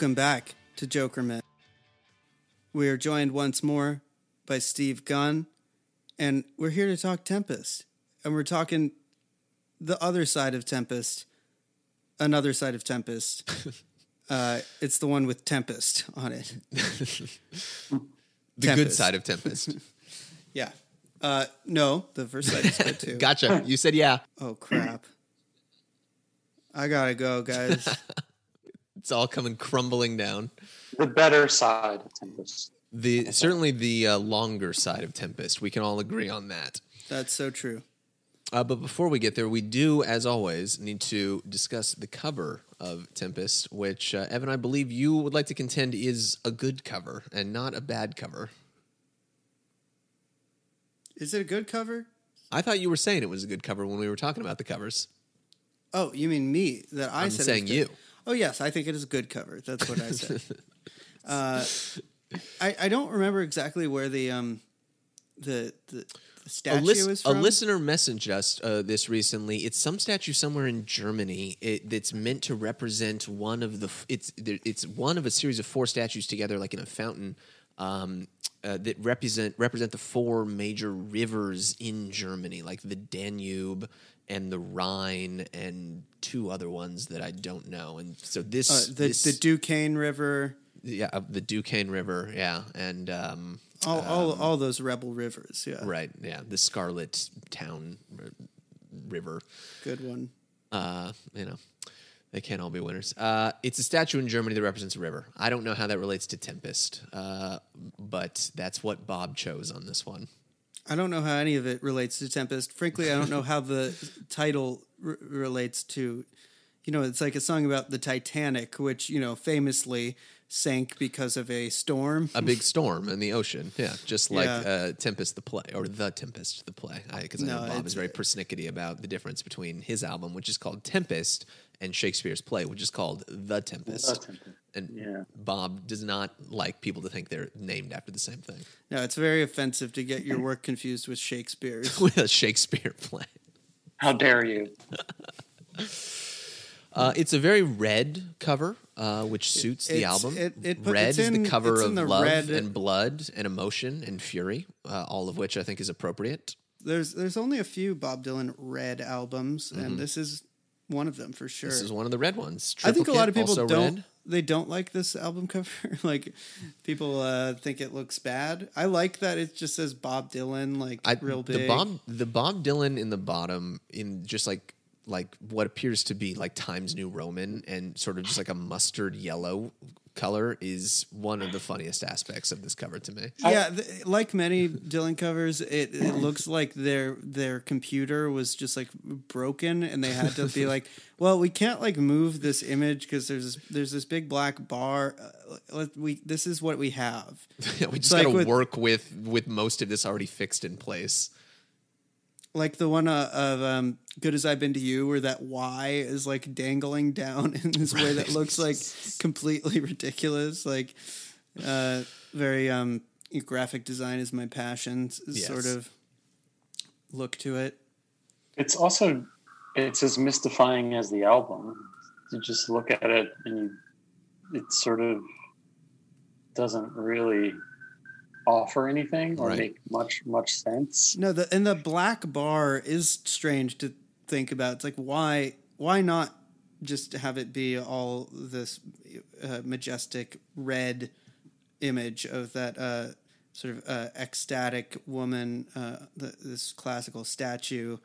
Welcome back to Joker. We are joined once more by Steve Gunn, and we're here to talk Tempest. And we're talking the other side of Tempest, another side of Tempest. uh, it's the one with Tempest on it. The good side of Tempest. Yeah. Uh, no, the first side is good too. gotcha. You said yeah. oh, crap. I gotta go, guys. It's all coming crumbling down. The better side of Tempest. The certainly the uh, longer side of Tempest. We can all agree on that. That's so true. Uh, but before we get there, we do, as always, need to discuss the cover of Tempest, which uh, Evan, I believe you would like to contend is a good cover and not a bad cover. Is it a good cover? I thought you were saying it was a good cover when we were talking about the covers. Oh, you mean me? That I I'm said it saying was good. you. Oh yes, I think it is a good cover. That's what I said. uh, I I don't remember exactly where the um the the, the A, statue lis- is a listener messaged us uh, this recently. It's some statue somewhere in Germany. It, that's meant to represent one of the. f- It's it's one of a series of four statues together, like in a fountain, um, uh, that represent represent the four major rivers in Germany, like the Danube and the Rhine, and two other ones that I don't know. And so this, uh, the this the Duquesne River, yeah, uh, the Duquesne River, yeah, and um, all all all those rebel rivers. Yeah, right, yeah, the Scarlet Town r- River. good one. uh, you know, they can't all be winners. Uh, it's a statue in Germany that represents a river. I don't know how that relates to Tempest, uh, but that's what Bob chose on this one. I don't know how any of it relates to Tempest. Frankly, I don't know how the title r- relates to. You know, it's like a song about the Titanic, which you know famously sank because of a storm. A big storm in the ocean, yeah, just like Yeah. uh, Tempest the play or the Tempest the play. I because I, No, know Bob is very persnickety about the difference between his album, which is called Tempest, and Shakespeare's play, which is called The Tempest. The Tempest, And yeah. Bob does not like people to think they're named after the same thing. No, it's very offensive to get your work confused with Shakespeare's. With a Shakespeare play. How dare you? Uh, it's a very red cover, uh, which suits the album. it- it red is in- the cover of the love red- and blood and emotion and fury, uh, all of which I think is appropriate. There's there's only a few Bob Dylan red albums, and this is one of them for sure. Mm-hmm. This is one of the red ones. I think a lot of people don't. red. They don't like this album cover. like people uh, think it looks bad. I like that it just says Bob Dylan, like I, real big. The Bob, the Bob Dylan in the bottom, in just like like what appears to be like Times New Roman and sort of just like a mustard yellow color, is one of the funniest aspects of this cover to me. yeah, th- like many Dylan covers, it, it looks like their their computer was just like broken, and they had to be like, "Well, we can't like move this image because there's this, there's this big black bar. Uh, we this is what we have." Yeah, we just like got to with- work with with most of this already fixed in place. Like the one uh, of um, "Good as I've Been to You," where that Y is like dangling down in this way that looks like completely ridiculous. Like, uh, very um, graphic design is my passion. Yes. Sort of look to it. It's also it's as mystifying as the album. You just look at it and you, it sort of doesn't really offer anything or Right. make much much sense. No, the and the black bar is strange to think about. It's like why why not just have it be all this uh, majestic red image of that uh, sort of uh, ecstatic woman, uh, the, this classical statue.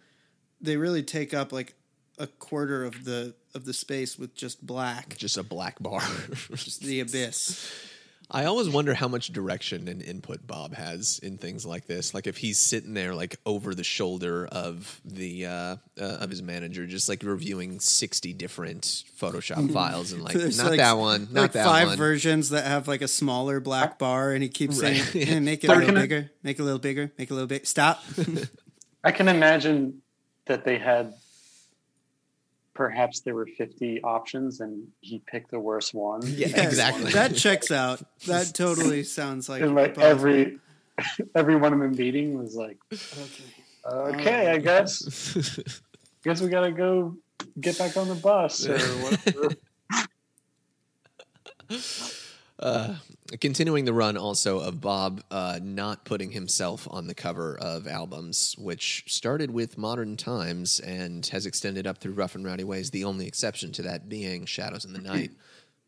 They really take up like a quarter of the of the space with just black, Just a black bar. just the abyss. I always wonder how much direction and input Bob has in things like this. Like if he's sitting there, like over the shoulder of the uh, uh, of his manager, just like reviewing sixty different Photoshop files, and like There's, not like- that one, not like that five one. versions that have like a smaller black bar, and he keeps Right. saying, "Eh, "Make it a little can I- bigger, make it a little bigger, make it a little big." Stop. I can imagine that they had perhaps there were 50 options and he picked the worst one. Yeah, Yes, exactly. That checks out. That totally sounds like And like possible. every everyone in the meeting was like, Okay. okay, I um, guess guess we gotta go get back on the bus or whatever. Continuing the run also of Bob uh, not putting himself on the cover of albums, which started with Modern Times and has extended up through Rough and Rowdy Ways, the only exception to that being Shadows in the Night.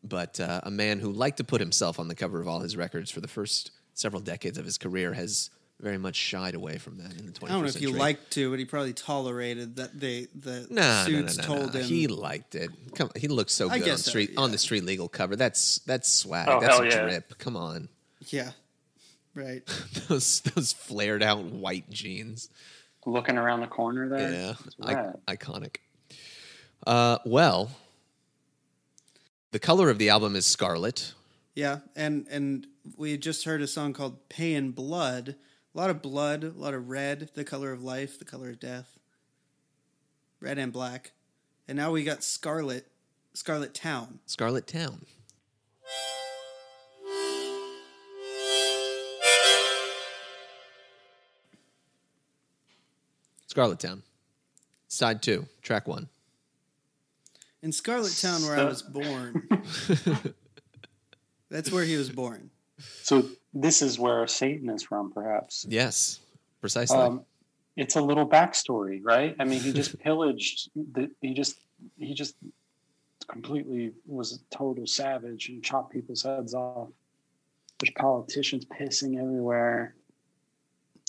But uh, a man who liked to put himself on the cover of all his records for the first several decades of his career has very much shied away from that in the 21st I don't know if century. you liked to, but he probably tolerated that they the Nah, no, no, suits no, told no. him He liked it. Come, he looked so I good on so, street on the street legal cover. That's that's swag. Oh, that's hell yeah. drip. Come on, Yeah. Right. those those flared out white jeans. Looking around the corner there. Yeah, That's I- iconic. Uh, well, the color of the album is scarlet. Yeah, and and we just heard a song called "Pay in Blood." A lot of blood, a lot of red, the color of life, the color of death. Red and black, and now we got Scarlet, Scarlet Town. Scarlet Town. Scarlet Town. Side two, track one. In Scarlet Town, where I was born. That's where he was born. So this is where Satan is from, perhaps. Yes, precisely. Um, it's a little backstory, right? I mean, he just pillaged. The, he just he just completely was a total savage and chopped people's heads off. There's politicians pissing everywhere.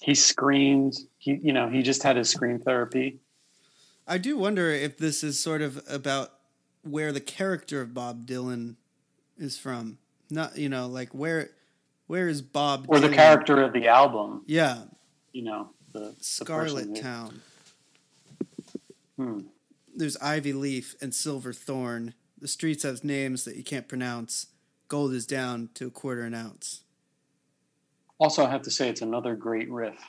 He screamed. He, you know, he just had his scream therapy. I do wonder if this is sort of about where the character of Bob Dylan is from. Not, you know, like where where is Bob or the character of the album. Yeah, You know, the the Scarlet who- Town. Hmm. There's Ivy Leaf and Silver Thorn. The streets have names that you can't pronounce. Gold is down to a quarter an ounce. Also, I have to say, it's another great riff.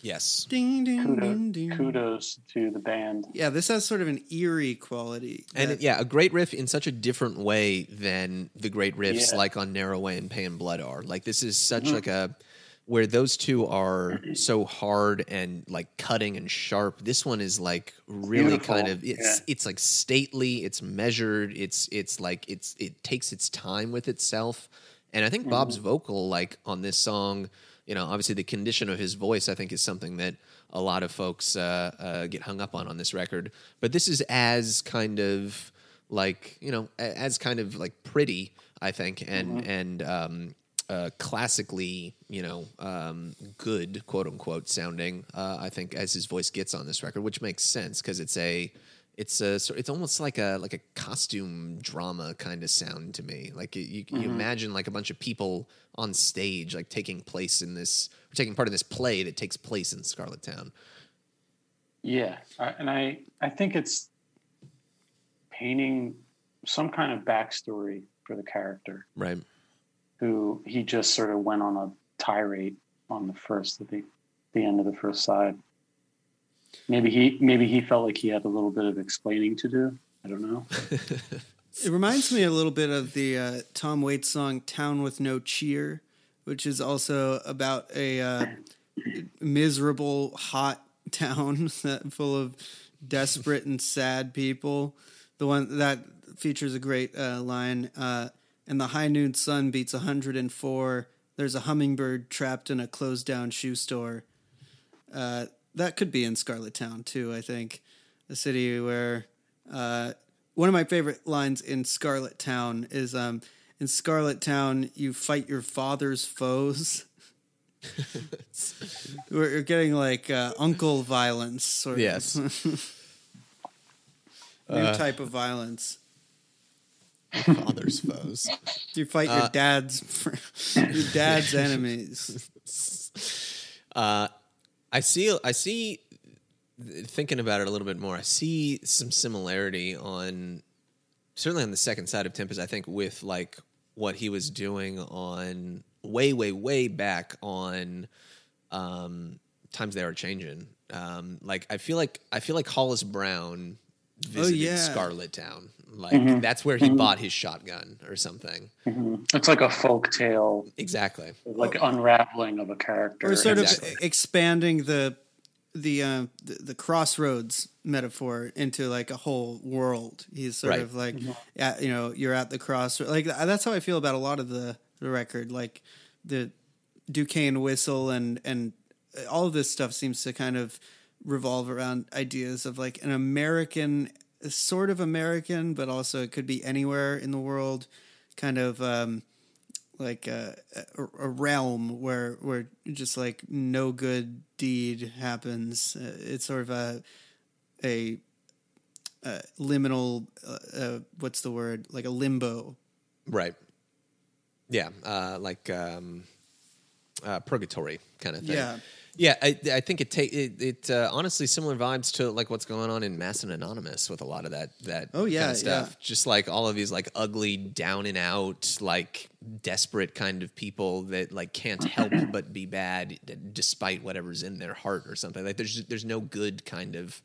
Yes. Ding ding Kudos, ding ding. kudos to the band. Yeah, this has sort of an eerie quality. And it, yeah, a great riff in such a different way than the great riffs Yeah. like on Narrow Way and Pay in Blood are. Like this is such Mhm. like a where those two are so hard and like cutting and sharp. This one is like really Beautiful, kind of it's yeah. it's like stately, it's measured, it's it's like it's it takes its time with itself. And I think Bob's Mm-hmm. vocal like on this song, you know, obviously the condition of his voice I think is something that a lot of folks uh, uh, get hung up on on this record. But this is as kind of like you know as kind of like pretty I think and Mm-hmm. and um, uh, classically you know um, good quote unquote sounding uh, I think as his voice gets on this record, which makes sense because it's a it's a it's almost like a like a costume drama kind of sound to me. Like you, you, you imagine like a bunch of people on stage like taking place in this taking part in this play that takes place in Scarlet Town. Yeah, and I I think it's painting some kind of backstory for the character Right. who he just sort of went on a tirade on the first at the the end of the first side. Maybe he maybe he felt like he had a little bit of explaining to do. I don't know. It reminds me a little bit of the uh, Tom Waits song "Town with No Cheer," which is also about a uh, miserable, hot town that full of desperate and sad people. The one that features a great uh, line, uh, "And the high noon sun beats 104. There's a hummingbird trapped in a closed down shoe store." Uh, that could be in Scarlet Town too. I think a city where uh, one of my favorite lines in Scarlet Town is um, in Scarlet Town you fight your father's foes. we're, getting like uh, uncle violence, sort Yes. of. New type of violence. Father's foes. You fight your dad's fr- your dad's enemies. Uh, I see. I see. Thinking about it a little bit more, I see some similarity on certainly on the second side of Tempest. I think with like what he was doing on way, way, way back on um, times they are changing. Um, like I feel like I feel like Hollis Brown visited yeah. Scarlet Town. Like mm-hmm. that's where he mm-hmm. bought his shotgun or something. Mm-hmm. It's like a folk tale, Exactly. like unraveling of a character. Or sort Exactly. of expanding the the, uh, the the crossroads metaphor into like a whole world. He's sort Right. of like, yeah, you know, you're at the crossroads. Like that's how I feel about a lot of the, the record. Like the Duquesne whistle and and uh, all of this stuff seems to kind of revolve around ideas of like an American, sort of American, but also it could be anywhere in the world, kind of. um like a, a, realm where where just like no good deed happens. Uh, it's sort of a a, a liminal. Uh, uh, what's the word? Like a limbo. Right. Yeah, uh, like um, uh, purgatory kind of thing. Yeah. Yeah, I, I think it take it, it uh, honestly similar vibes to like what's going on in Masked and Anonymous with a lot of that that Oh, yeah, kind of stuff. yeah. Just like all of these like ugly, down and out, like desperate kind of people that like can't help but be bad d- despite whatever's in their heart or something. Like there's there's no good kind of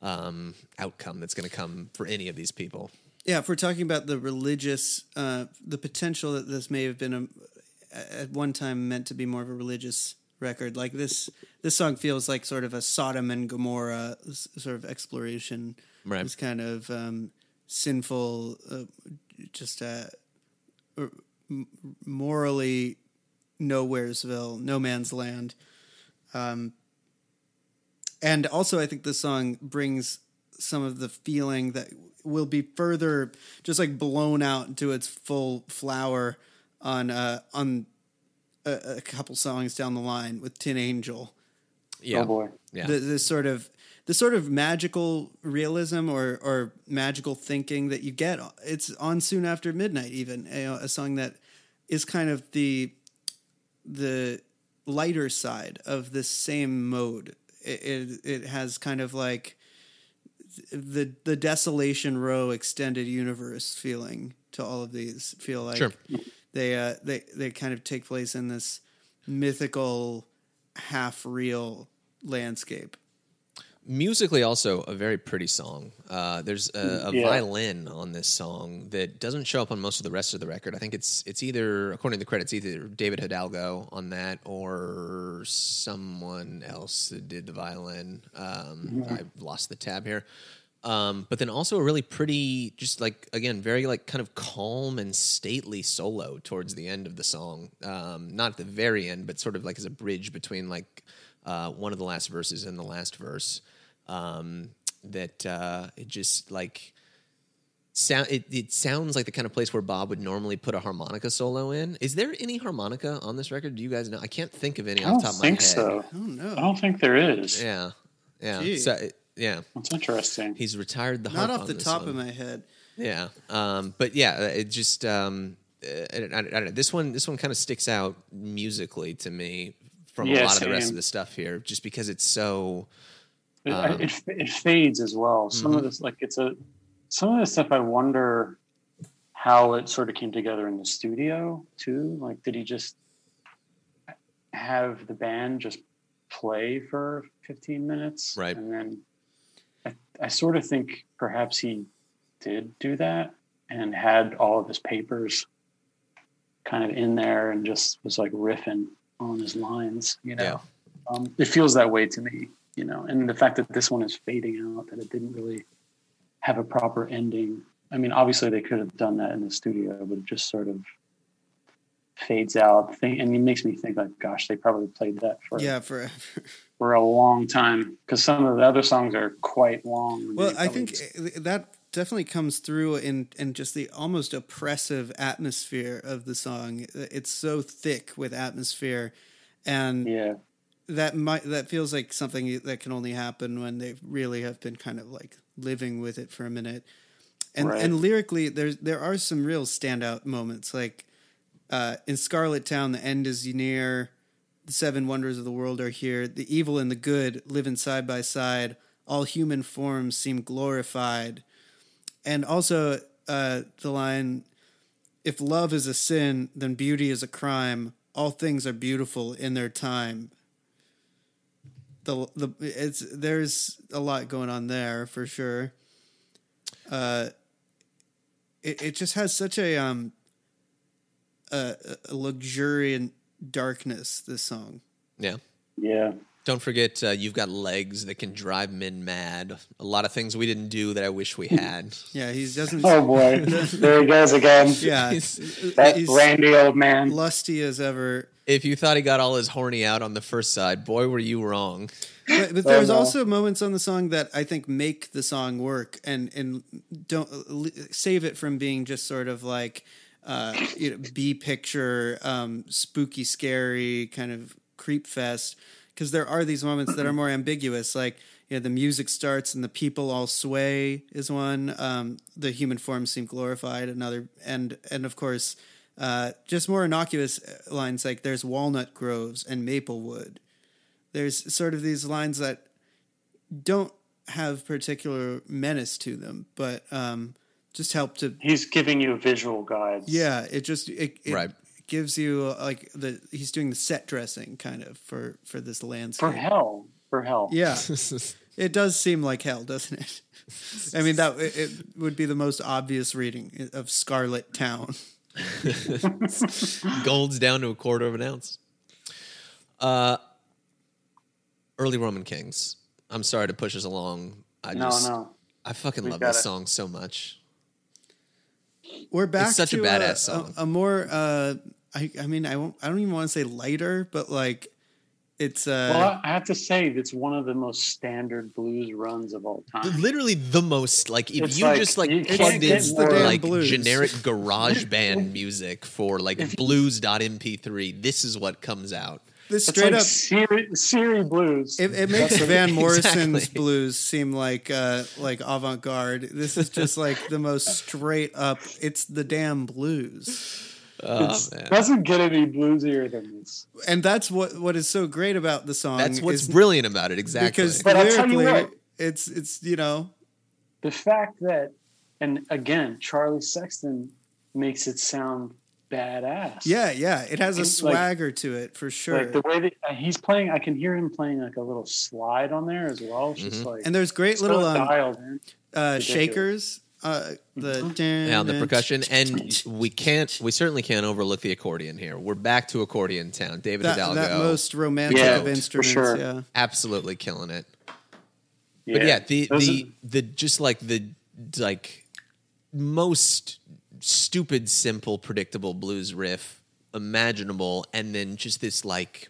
um, outcome that's going to come for any of these people. Yeah, if we're talking about the religious, uh, the potential that this may have been a, at one time meant to be more of a religious record, like this, this song feels like sort of a Sodom and Gomorrah sort of exploration. Right. This kind of um, sinful, uh, just uh, morally nowheresville, no man's land. Um, and also, I think the song brings some of the feeling that will be further just like blown out into its full flower on uh on a, a couple songs down the line with Tin Angel. Yeah. Oh boy. Yeah. The, this sort of the sort of magical realism or or magical thinking that you get it's on soon after midnight even you know, a song that is kind of the the lighter side of this same mode it, it, it has kind of like the the desolation row extended universe feeling to all of these feel like Sure. They uh they they kind of take place in this mythical half real landscape. Musically also a very pretty song. Uh, there's a, a Yeah. violin on this song that doesn't show up on most of the rest of the record. I think it's it's either according to the credits either david hidalgo on that or someone else that did the violin. Um, i've lost the tab here um, but then also a really pretty just like again very like kind of calm and stately solo towards the end of the song um, not at the very end but sort of like as a bridge between like uh, one of the last verses and the last verse um, that uh, it just like sound it, it sounds like the kind of place where Bob would normally put a harmonica solo in. Is there any harmonica on this record? Do you guys know? I can't think of any I off don't the top of my think head. so. I don't know. I don't think there is. Yeah, yeah. Gee. So it- yeah, That's interesting. he's retired the Not off on the this top one. of my head. Yeah, um, but yeah, it just um, uh, I, don't- I don't know. This one, this one kind of sticks out musically to me from a Yeah, lot of the rest of the stuff here, just because it's so. It, Um, it, it fades as well. Some Mhm. of this, like it's a, some of this stuff. I wonder how it sort of came together in the studio too. Like, did he just have the band just play for 15 minutes, Right. And then I, I sort of think perhaps he did do that and had all of his papers kind of in there and just was like riffing on his lines. You know, Yeah. um, it feels that way to me. You know, and the fact that this one is fading out, that it didn't really have a proper ending. I mean, obviously they could have done that in the studio, but it just sort of fades out. Thing, and it makes me think like, gosh, they probably played that for Yeah, for for a long time because some of the other songs are quite long. well, I think that definitely comes through in in just the almost oppressive atmosphere of the song. It's so thick with atmosphere, and yeah, that might that feels like something that can only happen when they really have been kind of like living with it for a minute. And Right. and lyrically, there's there are some real standout moments. Like uh, in Scarlet Town, the end is near. The seven wonders of the world are here. The evil and the good living side by side. All human forms seem glorified. And also uh, the line, "If love is a sin, then beauty is a crime. All things are beautiful in their time." the the it's there's a lot going on there for sure. Uh, it it just has such a um a, a luxuriant darkness. This song, Yeah, yeah. Don't forget, uh, you've got legs that can drive men mad. A lot of things we didn't do that I wish we had. Yeah, he doesn't. Oh boy, there he goes again. yeah, That he's randy old man. lusty as ever. If you thought he got all his horny out on the first side, boy, were you wrong. But, but there's no. also moments on the song that I think make the song work and and don't save it from being just sort of like uh, you know B picture, um, spooky, scary kind of creep fest. Because there are these moments that are more ambiguous, like you know the music starts and the people all sway is one. Um, the human forms seem glorified, another, and and of course. Uh, just more innocuous lines like "There's walnut groves and maple wood," there's sort of these lines that don't have particular menace to them, but um, just help to He's giving you visual guides. yeah. It just it, it Right. gives you uh, like the he's doing the set dressing kind of for for this landscape. For hell. For hell. Yeah, it does seem like hell, doesn't it? I mean that it, it would be the most obvious reading of Scarlet Town. Gold's down to a quarter of an ounce. Uh, early Roman kings. I'm sorry to push us along. I No, just, no. I fucking We've love this it. song so much. We're back such a to badass song. A, a more uh, I I mean I won't I don't even want to say lighter, but like it's uh Well, I have to say, it's one of the most standard blues runs of all time. Literally the most like if It's you like, just like you plugged in more- like blues. generic garage band music for like blues.mp3, this is what comes out. This straight like up Siri, Siri blues. It, it makes Van Morrison's Exactly. blues seem like uh, like avant garde. This is just like the most straight up. It's the damn blues, Oh It's- man. doesn't get any bluesier than this. and that's what what is so great about the song. That's what's is brilliant about it, exactly. because But I'll tell you lyrically, what. it's it's you know The fact that, and again, Charlie Sexton makes it sound badass. yeah yeah it has a It's like- swagger to it for sure. Like the way that he's playing, I can hear him playing like a little slide on there as well. It's just like and there's great little um, dialed in. uh, shakers. Uh, the yeah, on the percussion, and we can't, we certainly can't overlook the accordion here. We're back to accordion town. David that, Hidalgo, that most romantic Yeah, of instruments. sure. Yeah. absolutely killing it. But yeah, the Those the are- the just like the like most stupid, simple, predictable blues riff imaginable, and then just this like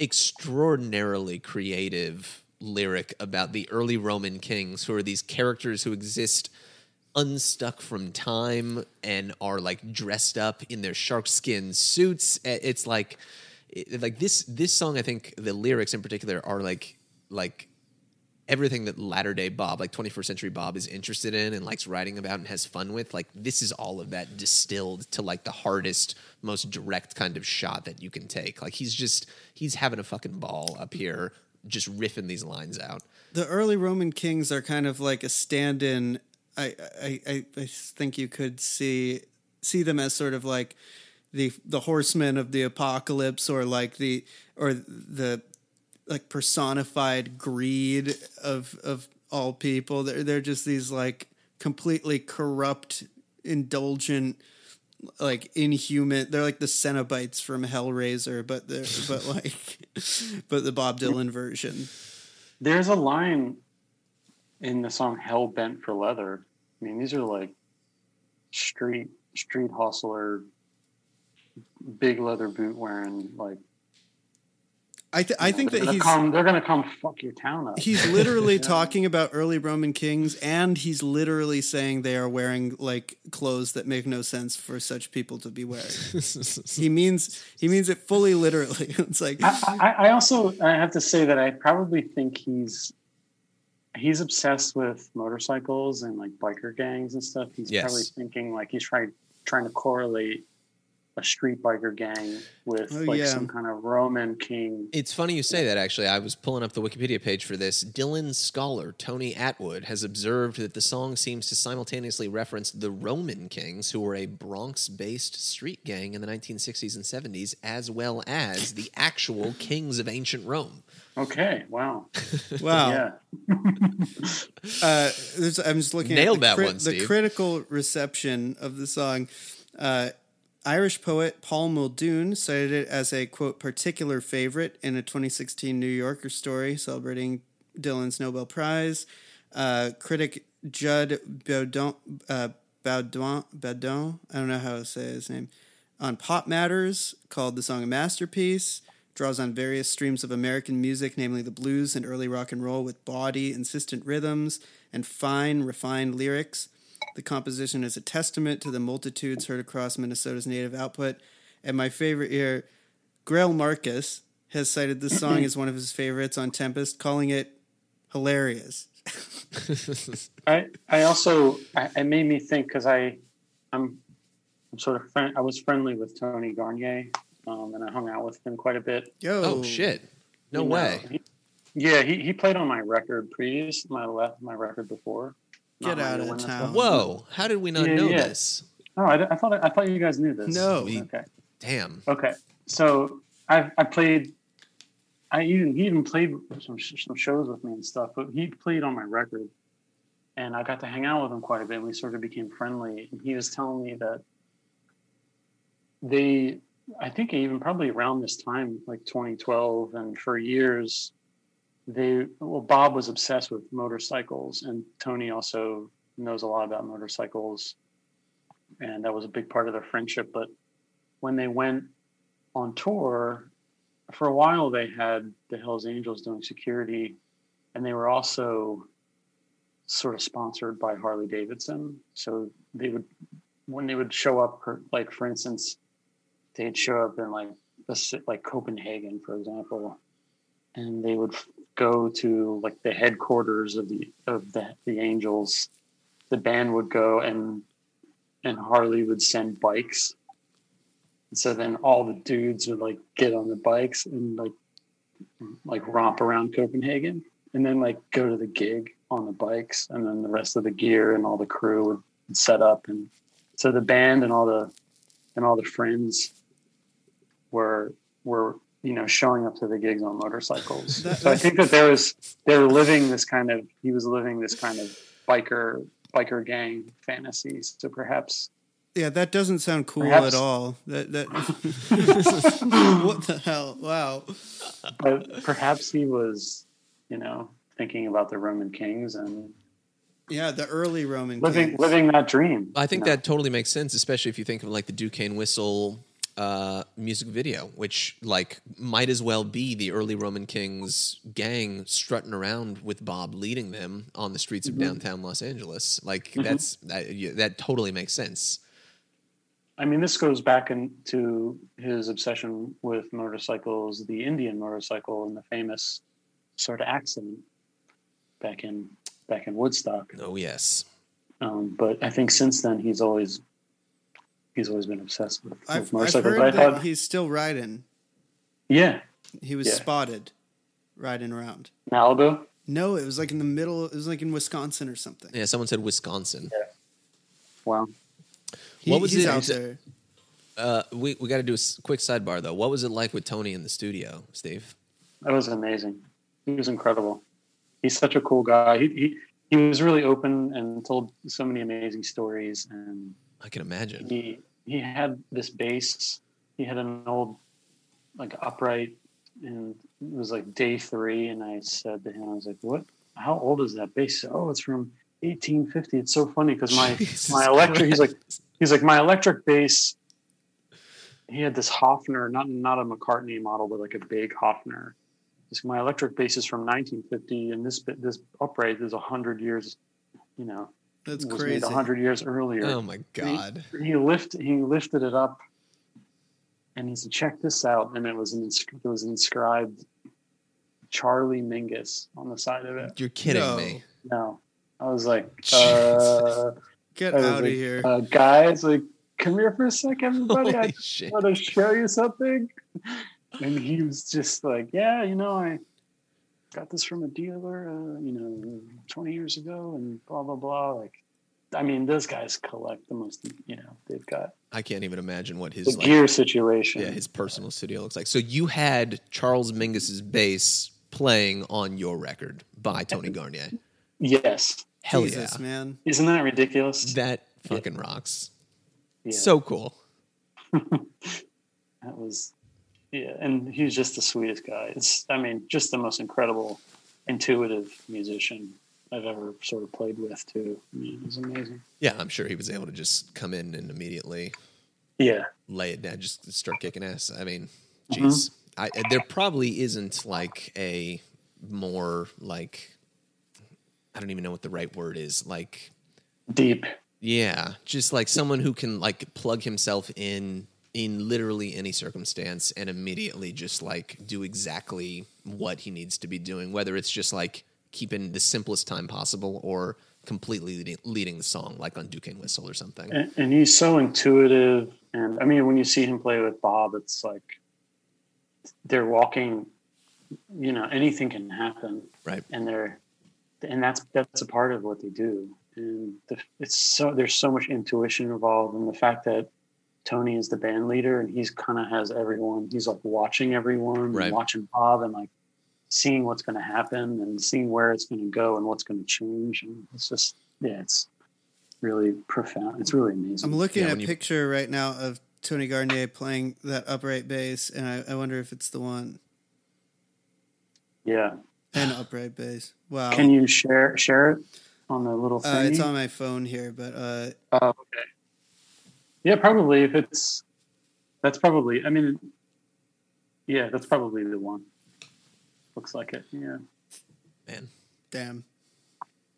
extraordinarily creative lyric about the early Roman kings, who are these characters who exist unstuck from time and are like dressed up in their shark skin suits. It's like like this this song I think the lyrics in particular are like like everything that latter day Bob, like 21st century Bob is interested in and likes writing about and has fun with. Like this is all of that distilled to like the hardest, most direct kind of shot that you can take. Like he's just he's having a fucking ball up here just riffing these lines out. the early Roman kings are kind of like a stand-in. I, I I I think you could see see them as sort of like the the horsemen of the apocalypse, or like the or the like personified greed of of all people. They're they're just these like completely corrupt, indulgent, like inhuman. They're like the Cenobites from Hellraiser, but they're but like but the Bob Dylan version. There's a line in the song "Hell Bent for Leather." I mean, these are like street street hustler, big leather boot wearing. Like I th- I think they're that gonna he's come, they're gonna come fuck your town up. he's literally talking about early Roman kings, and he's literally saying they are wearing like clothes that make no sense for such people to be wearing. he means he means it fully literally. It's like I, I, I also I have to say that I probably think he's he's obsessed with motorcycles and like biker gangs and stuff. He's Yes. probably thinking like he's trying trying to correlate a street biker gang with Oh, like yeah. some kind of Roman king. It's funny you say that, actually. I was pulling up the Wikipedia page for this. Dylan scholar Tony Attwood has observed that the song seems to simultaneously reference the Roman kings, who were a Bronx based street gang in the 1960s and 70s, as well as the actual kings of ancient Rome. Okay, wow, wow. yeah, Uh, I'm just looking Nailed at that the, one, the critical reception of the song. Uh, Irish poet Paul Muldoon cited it as a quote particular favorite in a 2016 New Yorker story celebrating Dylan's Nobel Prize. Uh, critic Judd Baudon, uh, Baudon, Baudon, I don't know how to say his name, on Pop Matters called the song a masterpiece. Draws on various streams of American music, namely the blues and early rock and roll, with bawdy, insistent rhythms and fine, refined lyrics. The composition is a testament to the multitudes heard across Minnesota's native output. And my favorite ear, Greil Marcus has cited this song as one of his favorites on Tempest, calling it hilarious. I I also I, it made me think because I I'm I'm sort of friend, I was friendly with Tony Garnier um, and I hung out with him quite a bit. Yo, Oh shit! No You know, way. he- yeah, he, he played on my record previous my le- my record before. Get out of one town. Whoa! How did we not Yeah, know yeah. this? Oh, I, I thought I thought you guys knew this. No. We- Okay. Damn. Okay. So I I played. I even he even played some some shows with me and stuff, but he played on my record, and I got to hang out with him quite a bit. and We sort of became friendly, and he was telling me that they, I think even probably around this time, like 2012, and for years, they well Bob was obsessed with motorcycles, and Tony also knows a lot about motorcycles, and that was a big part of their friendship. But when they went on tour, for a while they had the Hells Angels doing security, and they were also sort of sponsored by Harley Davidson. So they would, when they would show up, like for instance, they'd show up in like like Copenhagen, for example, and they would go to like the headquarters of the of the the Angels. The band would go and and Harley would send bikes and so then all the dudes would like get on the bikes and like like romp around Copenhagen and then like go to the gig on the bikes and then the rest of the gear and all the crew would set up and so the band and all the and all the friends were were you know showing up to the gigs on motorcycles. That- so I think that there was they were living this kind of he was living this kind of biker biker gang fantasy. So perhaps Yeah, that doesn't sound cool Perhaps- at all. That that what the hell? Wow. but perhaps he was, you know, thinking about the Roman kings and Yeah, the early Roman living kings. living that dream. I think you know? that totally makes sense, especially if you think of like the Duquesne Whistle uh, music video, which like might as well be the early Roman Kings gang strutting around with Bob leading them on the streets of downtown Los Angeles. Like that's that, yeah, that totally makes sense. I mean, this goes back into his obsession with motorcycles, the Indian motorcycle, and the famous sort of accident back in back in Woodstock. Oh yes, Um, but I think since then he's always he's always been obsessed with, with I've, I've heard I that thought, he's still riding. yeah, He was Yeah. spotted riding around. Malibu. No, it was like in the middle. It was like in Wisconsin or something. yeah. Someone said Wisconsin. Wow. He- What was he's it- out there? Uh, we we got to do a quick sidebar though. What was it like with Tony in the studio, Steve? That was amazing. He was incredible. He's such a cool guy. He he, he was really open and told so many amazing stories. And I can imagine. he he had this bass. He had an old like upright, and it was like day three. And I said to him, I was like, "What? How old is that bass?" Oh, it's from 1850. It's so funny because my Jesus my electric. He's like he's like my electric bass. He had this Hofner, not not a McCartney model, but like a big Hofner. This, my electric bass is from 1950, and this this upright is hundred years. You know, That's was crazy. made hundred years earlier. Oh my god. He lift he lifted it up, and he said, "Check this out." And it was an ins- it was inscribed Charlie Mingus on the side of it. You're kidding No. me. No, I was like, uh, Get I was out of like, here. uh, guys, like, come here for a sec, everybody. I Holy shit. want to show you something. And he was just like, yeah, you know, I got this from a dealer, uh, you know, 20 years ago and blah, blah, blah. Like, I mean, those guys collect the most, you know, they've got I can't even imagine what his like, gear situation. yeah his personal studio looks like. So you had Charles Mingus's bass playing on your record by Tony Garnier. Yes. Hell Jesus, yeah, man. Isn't that ridiculous? that fucking rocks. Yeah. So cool. that was yeah, and he's just the sweetest guy. It's I mean, just the most incredible, intuitive musician I've ever sort of played with too. I mean, it was amazing. Yeah, I'm sure he was able to just come in and immediately Yeah. lay it down, just start kicking ass. I mean, Mhm. jeez, I, there probably isn't like a more like I don't even know what the right word is. Like, Deep. yeah, just like someone who can like plug himself in in literally any circumstance and immediately just like do exactly what he needs to be doing, whether it's just like keeping the simplest time possible or completely leading, leading the song, like on Duquesne Whistle or something. And, and he's so intuitive. And I mean, when you see him play with Bob, it's like they're walking. You know, anything can happen, Right. and they're, and that's that's a part of what they do. And the, it's so there's so much intuition involved, and the fact that Tony is the band leader and he's kind of has everyone. He's like watching everyone, Right. and watching Bob, and like seeing what's going to happen and seeing where it's going to go and what's going to change. And it's just yeah, it's really profound. It's really amazing. I'm looking Yeah, at a you- picture right now of Tony Garnier playing that upright bass, and I, I wonder if it's the one. Yeah. An upright bass. Wow. Can you share share it on the little uh, it's on my phone here, but uh, Oh, okay. Yeah, probably. If it's that's probably. I mean, yeah, that's probably the one. Looks like it. Yeah. Man. damn.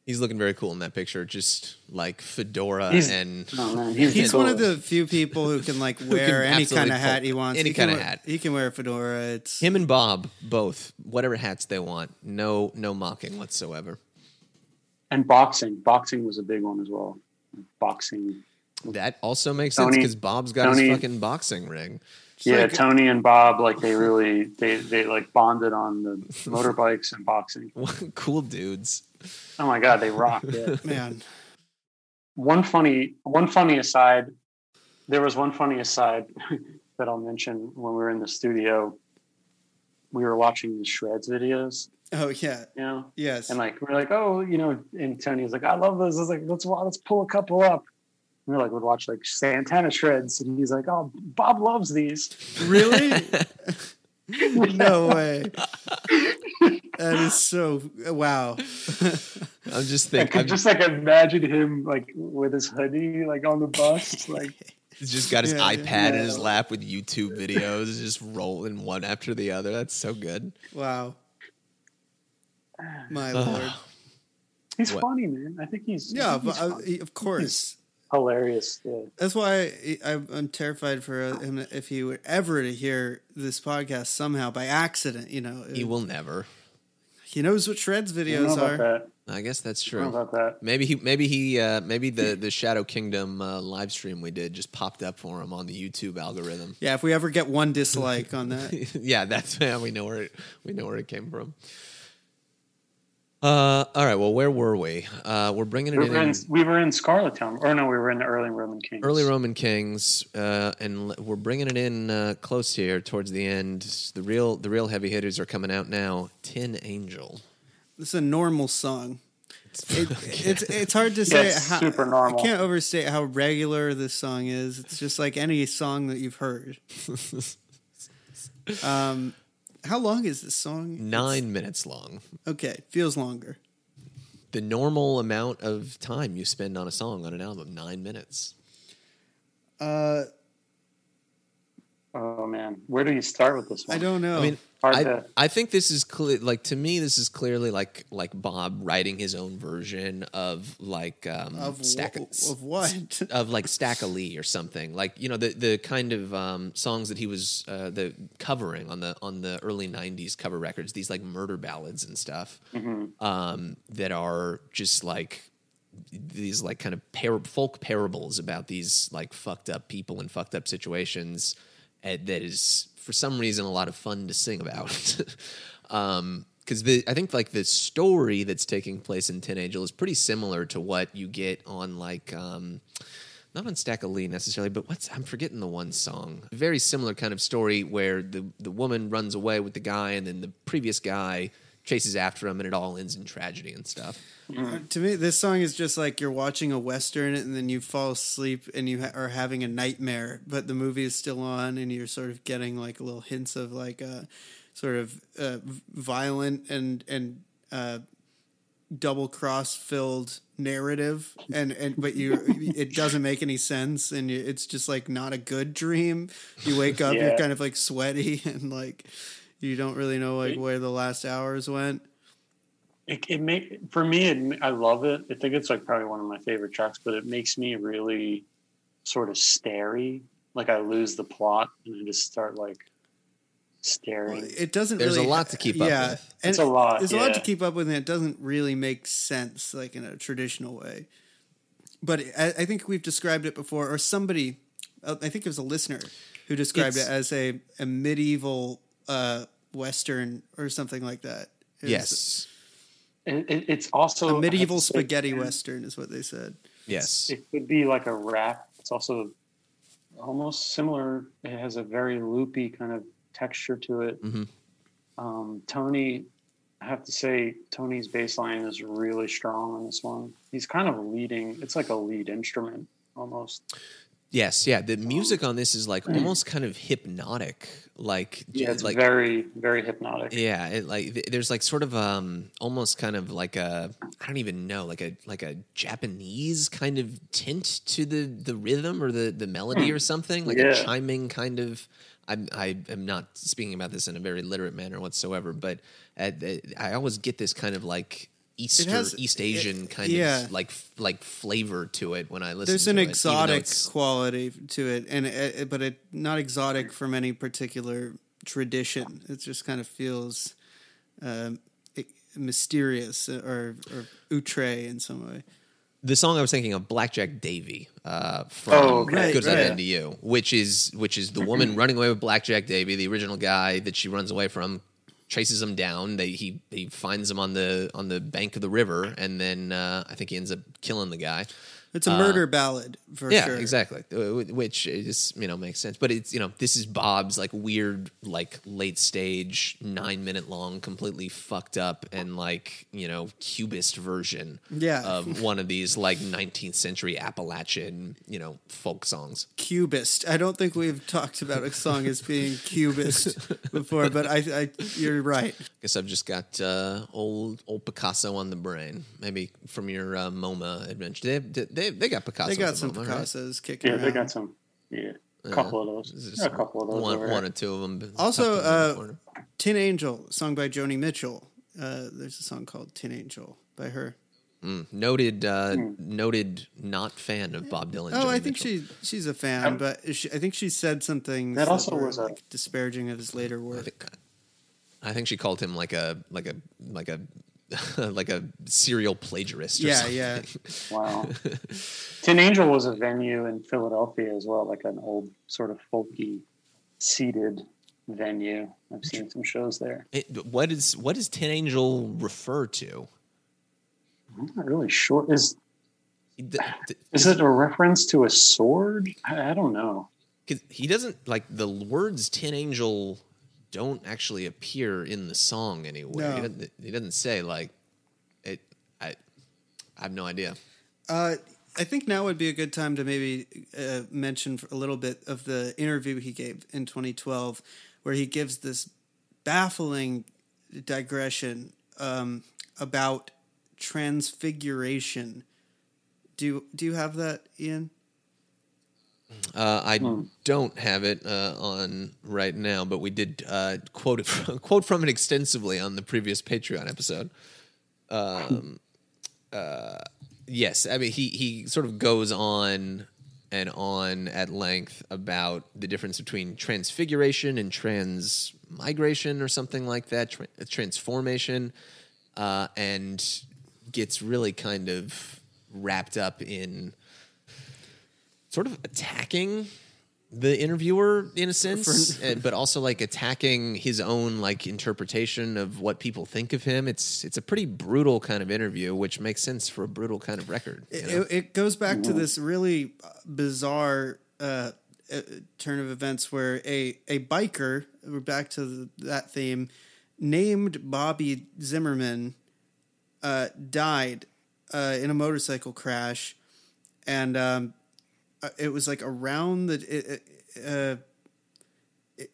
He's looking very cool in that picture, just like fedora He's- and Oh man, he's, He's the one of the few people who can like can wear any kind of hat he wants. any He kinda wear- hat. He can wear a fedora. It's him and Bob both whatever hats they want. No, no mocking whatsoever. and boxing. Boxing was a big one as well. Boxing. That also makes sense because Bob's got his fucking boxing ring. It's yeah, like- Tony and Bob like they really they they like bonded on the motorbikes and boxing. cool dudes. Oh my god, they rock. Yeah. man. one funny one funny aside there was one funny aside that i'll mention when we were in the studio we were watching the shreds videos Oh yeah. you know Yes. and like we're like oh you know and tony was like i love those i was like let's let's pull a couple up and we're like we'd watch like santana shreds and he's like oh bob loves these really? no way. That is so wow. I'm just i thinking. could I've just like imagine him like with his hoodie like on the bus like he's just got his Yeah, yeah. iPad in his lap with YouTube videos, just rolling one after the other. That's so good. Wow. My lord. he's What? funny man i think he's Yeah, think but he's uh, of course. Hilarious yeah That's why I, I'm I'm terrified for uh, him if he were ever to hear this podcast somehow by accident. You know, He will never. He knows what shreds videos are. that. I guess that's I don't know true. about that. Maybe he, maybe he, uh, maybe the the Shadow Kingdom uh, live stream we did just popped up for him on the YouTube algorithm. Yeah, if we ever get one dislike on that, yeah, that's yeah, we know where it, we know where it came from. Uh, all right. Well, where were we? Uh, we're bringing it We in, were in, in we were in Scarlet Town, or no, we were in the early Roman Kings. early Roman Kings, uh, and l- we're bringing it in uh, close here towards the end. The real the real heavy hitters are coming out now. Tin Angel. this is a normal song. It, it's it's hard to say it's how super normal. I can't overstate how regular this song is. It's just like any song that you've heard. um, how long is this song? Nine minutes long. Okay, feels longer. The normal amount of time you spend on a song on an album, nine minutes. Uh, Oh man, where do you start with this one? I don't know. I mean, Hard I, to- I think this is clear. Like to me, this is clearly like like Bob writing his own version of like um, of stack wh- of what? of like Stack a Lee or something. Like you know the the kind of um, songs that he was uh, the covering on the on the early '90s cover records. These like murder ballads and stuff Mm-hmm. um, that are just like these like kind of par- folk parables about these like fucked up people and fucked up situations uh, that is for some reason a lot of fun to sing about um because the i think like the story that's taking place in tin angel is pretty similar to what you get on like um not on Stack of Lee necessarily, but what's I'm forgetting the one song. Very similar kind of story where the the woman runs away with the guy, and then the previous guy chases after him, and it all ends in tragedy and stuff. To me, this song is just like you're watching a western and then you fall asleep and you ha- are having a nightmare, but the movie is still on and you're sort of getting like little hints of like a sort of uh, violent and and uh, double cross filled narrative and and but you it doesn't make any sense and you, it's just like not a good dream. You wake up, you're kind of like sweaty and like you don't really know like where the last hours went. it, it make for me it, i love it i think it's like probably one of my favorite tracks but it makes me really sort of starey like i lose the plot and i just start like staring It doesn't. There's a lot to keep up yeah, with. and It's a lot, There's a lot to keep up with, and it doesn't really make sense, like in a traditional way. But I, I think we've described it before, or somebody, uh, I think it was a listener who described It's- it as a a medieval uh, western or something like that. It Yes, And it- it's also a I have medieval to spaghetti man, western is what they said. yes. it could be like a wrap. it's also almost similar it has a very loopy kind of texture to it Mhm. um, tony i have to say tony's bass line is really strong on this one he's kind of leading it's like a lead instrument almost Yes, yeah. The music on this is like almost kind of hypnotic, like yeah it's like very very hypnotic yeah, it, like there's like sort of um almost kind of like a I don't even know like a like a Japanese kind of tint to the the rhythm or the the melody or something like a chiming kind of. I'm I am not speaking about this in a very literate manner whatsoever, but I always get this kind of like Easter has- East it- Asian kind yeah. of like like flavor to it when I listen. There's to an it, even though exotic quality to it, and it, but it not exotic from any particular tradition. It just kind of feels um, mysterious or or outre in some way. the song I was thinking of, Blackjack Davy, uh, from Oh, okay. Right, Good right. Night to You, which is which is the woman running away with Blackjack Davy, the original guy that she runs away from, chases him down. They he he finds him on the on the bank of the river, and then uh, I think he ends up killing the guy. It's a murder ballad for Uh, yeah, sure. exactly. Uh, Which is you know makes sense, but it's you know this is Bob's like weird like late stage nine minute long, completely fucked up and like you know cubist version Yeah. of one of these like 19th century Appalachian you know folk songs. Cubist. I don't think we've talked about a song as being cubist before, but I, I you're right. I Guess I've just got uh, old old Picasso on the brain. Maybe from your uh, MoMA adventure. They they they got Picasso. They got the some MoMA, right? Picassos kicking yeah around. they got some yeah a couple of those This Yeah, a couple of those One, over one or two of them. Also, tucked in the uh, corner. Tin Angel, song by Joni Mitchell. Uh, there's a song called Tin Angel by her. noted uh, noted not fan of Bob Dylan. Oh, Joni I think Mitchell. she she's a fan, but she, I think she said something That also were, was a- like disparaging of his later I work. think, I think she called him like a like a like a like a serial plagiarist. Or Yeah, something. yeah. Wow. Tin Angel was a venue in Philadelphia as well, like an old sort of folky seated venue. I've seen some shows there. It, what is what does Tin Angel refer to? I'm not really sure. Is He, th- th- is it a reference to a sword? I, I don't know. Cause he doesn't like the words Tin Angel don't actually appear in the song anywhere. He, doesn't, he doesn't say like it. I I have no idea. Uh, I think now would be a good time to maybe uh, mention a little bit of the interview he gave in 2012, where he gives this baffling digression um, about transfiguration. Do you, do you have that, Ian? Uh, I Hmm. don't have it uh, on right now, but we did uh, quote it from, quote from it extensively on the previous Patreon episode. Um, uh, yes, I mean he he sort of goes on and on at length about the difference between transfiguration and transmigration or something like that, tra- transformation, uh, and gets really kind of wrapped up in sort of attacking the interviewer in a sense, uh, but also like attacking his own like interpretation of what people think of him. It's it's a pretty brutal kind of interview, which makes sense for a brutal kind of record. It, it, it goes back to this really bizarre uh, uh, turn of events where a, a biker, we're back to the, that theme, named Bobby Zimmerman uh, died uh, in a motorcycle crash, and um, uh, it was like around the. It, uh, it,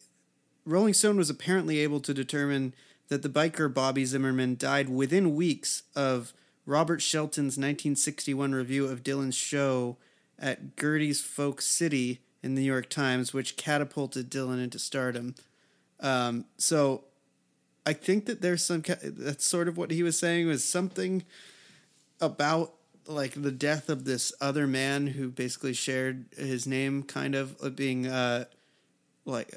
Rolling Stone was apparently able to determine that the biker Bobby Zimmerman died within weeks of Robert Shelton's 1961 review of Dylan's show at Gerde's Folk City in the New York Times, which catapulted Dylan into stardom. Um, so I think that there's some that's sort of what he was saying was something about like the death of this other man who basically shared his name, kind of being uh, like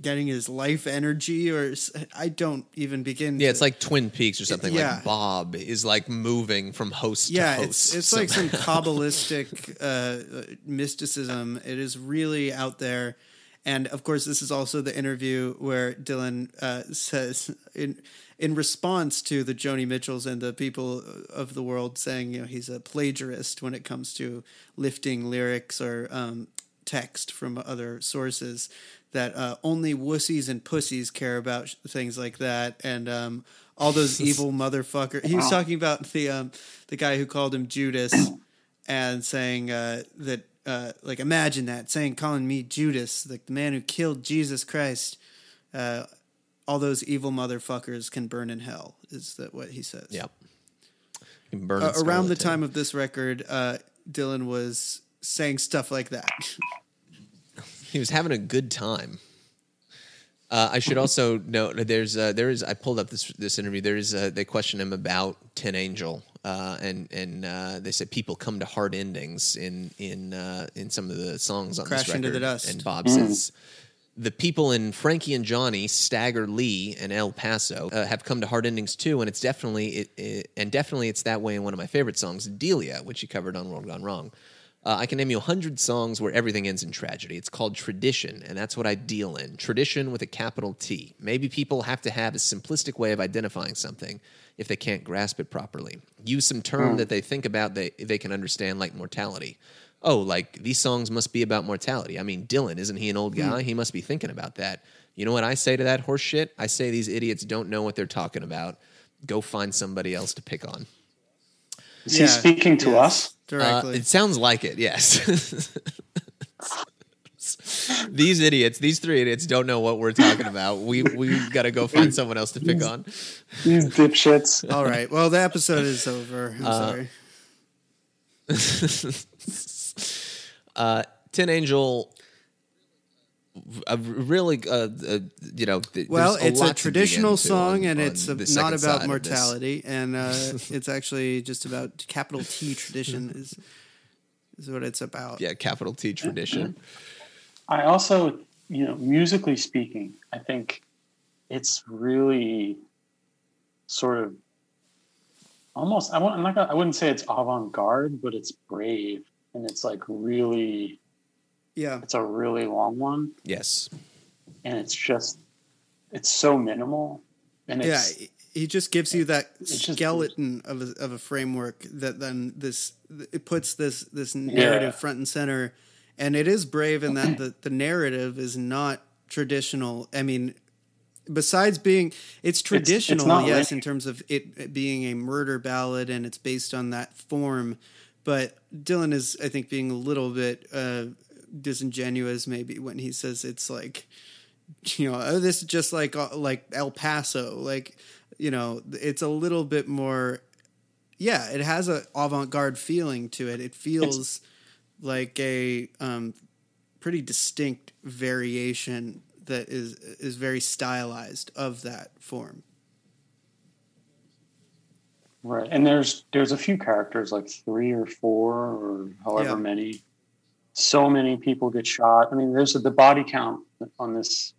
getting his life energy, or I don't even begin. Yeah, to, it's like Twin Peaks or something. Yeah. Like Bob is like moving from host yeah, to it's host. it's like some kabbalistic uh, mysticism. It is really out there, and of course, this is also the interview where Dylan uh, says in in response to the Joni Mitchells and the people of the world saying you know he's a plagiarist when it comes to lifting lyrics or um, text from other sources. That uh, only wussies and pussies care about sh- things like that, and um, all those evil motherfucker. He was talking about the um, the guy who called him Judas, and saying uh, that uh, like imagine that saying calling me Judas, like the man who killed Jesus Christ. Uh, all those evil motherfuckers can burn in hell. Is that what he says? Yep. Can burn Uh, it around the skeleton. time of this record, uh, Dylan was saying stuff like that. He was having a good time. Uh, I should also note there's uh, there is I pulled up this this interview. There is uh, they question him about Tin Angel, uh, and and uh, they said people come to hard endings in in uh, in some of the songs on Crash this record. into the dust. And Bob says the people in Frankie and Johnny, Stagger Lee, and El Paso uh, have come to hard endings too, and it's definitely it, it and definitely it's that way in one of my favorite songs, Delia, which he covered on World Gone Wrong. Uh, I can name you a hundred songs where everything ends in tragedy. It's called tradition, and that's what I deal in. Tradition with a capital T. Maybe people have to have a simplistic way of identifying something if they can't grasp it properly. Use some term that they think about they they can understand, like mortality. Oh, like these songs must be about mortality. I mean, Dylan, isn't he an old guy? He must be thinking about that. You know what I say to that horse shit? I say these idiots don't know what they're talking about. Go find somebody else to pick on. Is Yeah, he speaking to yes, us? Uh, directly. it sounds like it, yes. these idiots, these three idiots, don't know what we're talking about. We we got to go find someone else to pick on. These dipshits. All right. Well, the episode is over. I'm Uh, sorry. Uh, Tin Angel, a really, uh, uh, you know, th- Well, there's it's lot a traditional song, on- and on it's a, not about mortality, and uh, it's actually just about capital T tradition is is what it's about. Yeah, capital T tradition. I also, you know, musically speaking, I think it's really sort of almost. I won't, I'm not. Gonna, I wouldn't say it's avant-garde, but it's brave, and it's like really. Yeah. It's a really long one, Yes. and it's just. It's so minimal, and Yeah, it's he- he just gives you that just- skeleton of a, of a framework that then this it puts this this narrative Yeah. front and center, and it is brave in that the the narrative is not traditional. I mean, besides being it's it's traditional, yes, linear. in terms of it, it being a murder ballad and it's based on that form, but Dylan is I think being a little bit uh, disingenuous maybe when he says it's like you know oh, this is just like uh, like El Paso. Like you know it's a little bit more yeah it has a avant-garde feeling to it. It feels like a um, pretty distinct variation that is is very stylized of that form Right, and there's there's a few characters, like three or four or however Yeah. many. So many people get shot. I mean, there's a, the body count on this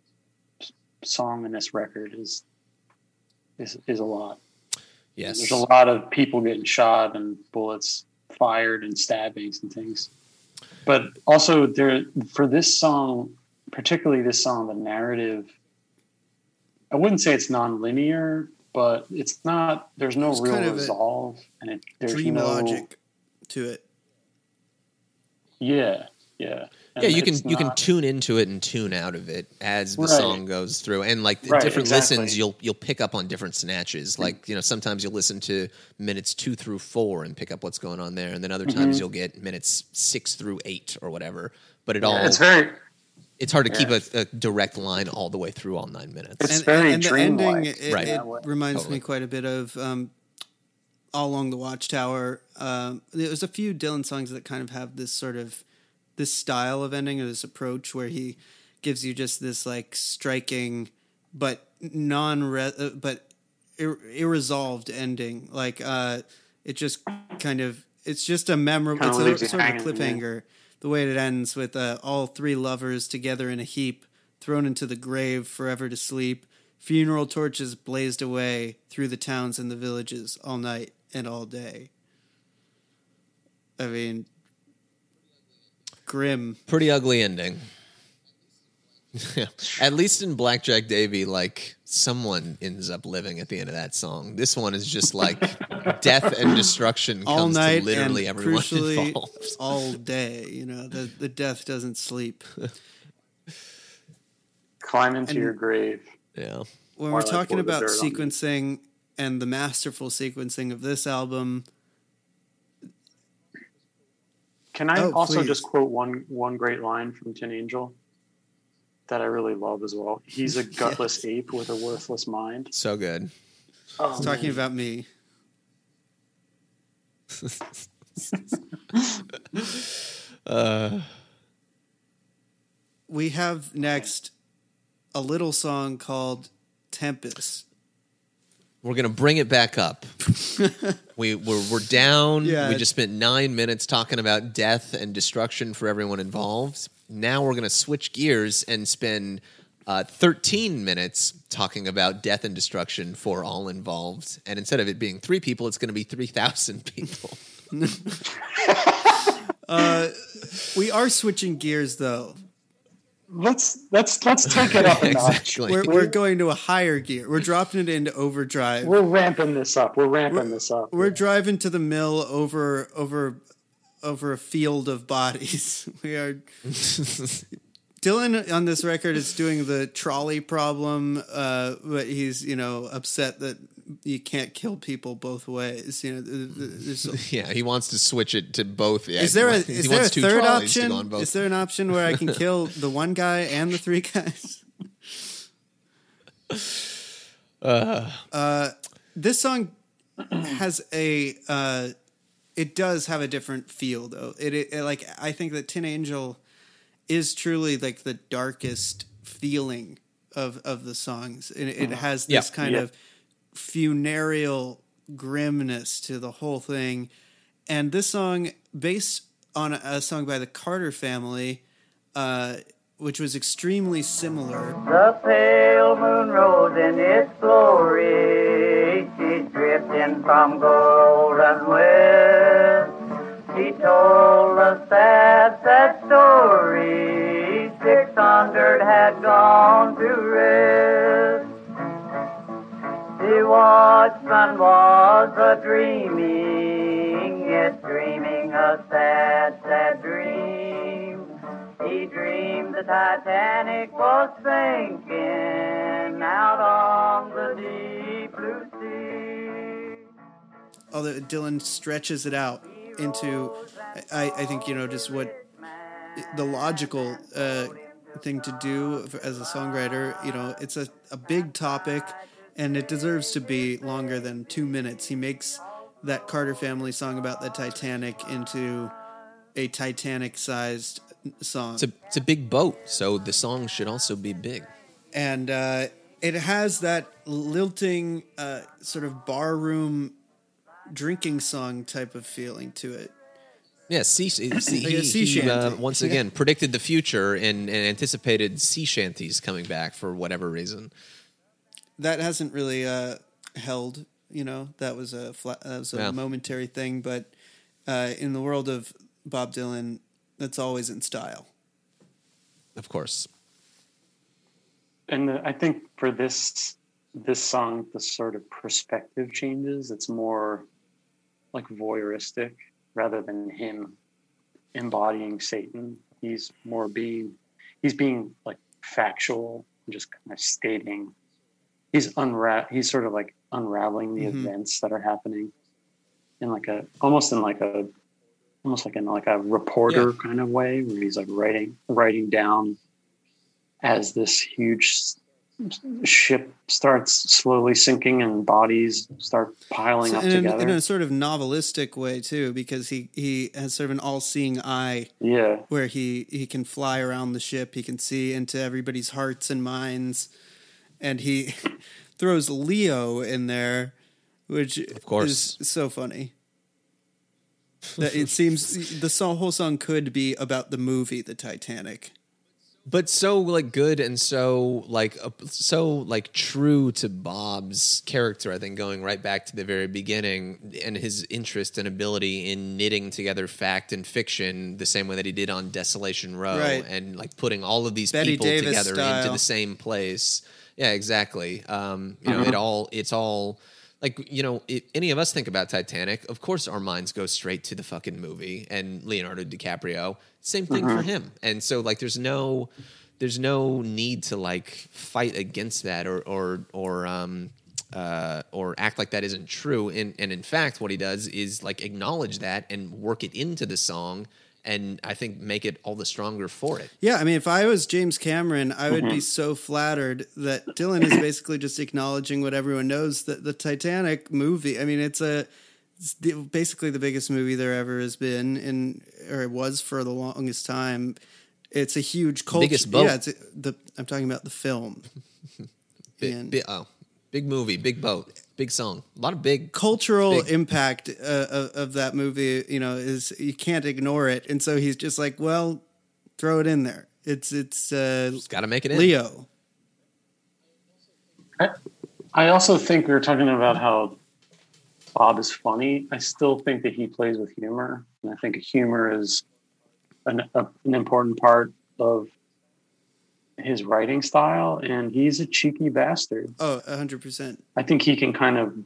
song and this record is is is a lot. Yes. There's a lot of people getting shot and bullets fired and stabbings and things. But also there for this song, particularly this song, the narrative. I wouldn't say it's non-linear, but it's not. There's no It's real kind of a resolve, and it there's dream no logic to it Yeah, yeah. yeah, you can it's you can tune into it and tune out of it as the Right. song goes through, and like Right, different exactly. listens, you'll you'll pick up on different snatches. Like you know, sometimes you'll listen to minutes two through four and pick up what's going on there, and then other Mm-hmm. times you'll get minutes six through eight or whatever. But it all It's very it's hard to keep a, a direct line all the way through all nine minutes. It's very the dreamlike ending it, Right. it that reminds Totally. me quite a bit of um, all along the watchtower um, there's a few dylan songs that kind of have this sort of this style of ending or this approach where he gives you just this like striking but non uh, but ir- irresolved ending like uh it just kind of it's just a memorable Kinda it's a sort of a hanging, yeah. cliffhanger the way it ends with uh, all three lovers together in a heap thrown into the grave forever to sleep funeral torches blazed away through the towns and the villages all night and all day i mean grim Pretty ugly ending. Yeah. At least in Blackjack Davy, like someone ends up living at the end of that song. This one is just like death and destruction all comes night to literally and everyone crucially involved. all day you know the, the death doesn't sleep climb into And- your grave. Yeah. when Or we're like talking about dirt on me. sequencing and the masterful sequencing of this album Can I Oh, also please. just quote one one great line from Tin Angel that I really love as well? He's a gutless ape with a worthless mind. So good. Oh, talking man. about me Uh, we have next a little song called tempest we're gonna bring it back up. we we're, we're down. Yeah. We just spent nine minutes talking about death and destruction for everyone involved. Now we're gonna switch gears and spend uh, 13 minutes talking about death and destruction for all involved. And instead of it being three people, it's gonna be 3,000 people. uh, we are switching gears though let's let's let's take it up a notch. we're, we're going to a higher gear we're dropping it into overdrive We're ramping this up. We're ramping this up. We're driving to the mill over over over a field of bodies. We are Dylan on this record is doing the trolley problem, uh, but he's you know upset that you can't kill people both ways. You know, yeah, he wants to switch it to both. Yeah, is there a he is there a third option? go on both. Is there an option where I can kill the one guy and the three guys? Uh, this song has a uh, it does have a different feel though. It, it like I think that Tin Angel is truly like the darkest feeling of of the songs. It, it has this Yeah. kind Yeah. of funereal grimness to the whole thing. And this song, based on a, a song by the Carter family, uh, which was extremely similar. The pale moon rose in its glory. Drifting from golden west. He told a sad, sad story. Six hundred had gone to rest. The watchman was a dreaming, yet dreaming a sad, sad dream. He dreamed the Titanic was sinking out on the deep blue sea. Although Dylan stretches it out into, I, I think you know just what the logical uh, thing to do as a songwriter. You know, it's a, a big topic, and it deserves to be longer than two minutes. He makes that Carter family song about the Titanic into a Titanic-sized song. It's a, it's a big boat, so the song should also be big. and uh, it has that lilting uh, sort of barroom drinking song type of feeling to it. Yeah, sea, sea, Like a he, sea he, uh, once again predicted the future and, and anticipated sea shanties coming back for whatever reason. That hasn't really uh, held, you know. That was a fla- that was a Yeah. momentary thing, but uh, in the world of Bob Dylan, that's always in style. Of course. and the, I think for this this song, the sort of perspective changes. It's more like voyeuristic rather than him embodying Satan. he's more being he's being like factual, and just kind of stating. He's unra- He's sort of like unraveling the Mhm. events that are happening in like a almost in like a almost like in like a reporter kind of way where he's like writing writing down as this huge ship starts slowly sinking and bodies start piling So up in, a, together. in a sort of novelistic way too, because he he has sort of an all-seeing eye yeah, where he he can fly around the ship, he can see into everybody's hearts and minds, and he throws Leo in there, which of course. is so funny. That it seems the whole song could be about the movie The Titanic. But so like good and so like uh, so like true to Bob's character. I think going right back to the very beginning and his interest and ability in knitting together fact and fiction the same way that he did on Desolation Row Right. and like putting all of these Bette people Davis together into the same place. Yeah, exactly. Um, you know, it all it's all like you know, if any of us think about Titanic, of course our minds go straight to the fucking movie and Leonardo DiCaprio. Same thing for him. And so like there's no there's no need to like fight against that or or or um uh, or act like that isn't true. And, and in fact, what he does is like acknowledge that and work it into the song, and I think make it all the stronger for it. Yeah, I mean, if I was James Cameron, I would Mm-hmm. be so flattered that Dylan is basically just acknowledging what everyone knows that the Titanic movie. I mean, it's a it's the, basically the biggest movie there ever has been, in or it was for the longest time. It's a huge culture. Biggest boat. Yeah, it's a, the. I'm talking about the film. Bi- And- bi- oh, big movie, big boat, big song, a lot of big. cultural Big. impact uh, of, of that movie, you know, is you can't ignore it, and so he's just like, well, throw it in there. It's it's uh, Got to make it in. Leo. I also think we were talking about how Bob is funny. I still think that he plays with humor, and I think humor is an, a, an important part of his writing style. And he's a cheeky bastard. Oh, hundred percent. I think he can kind of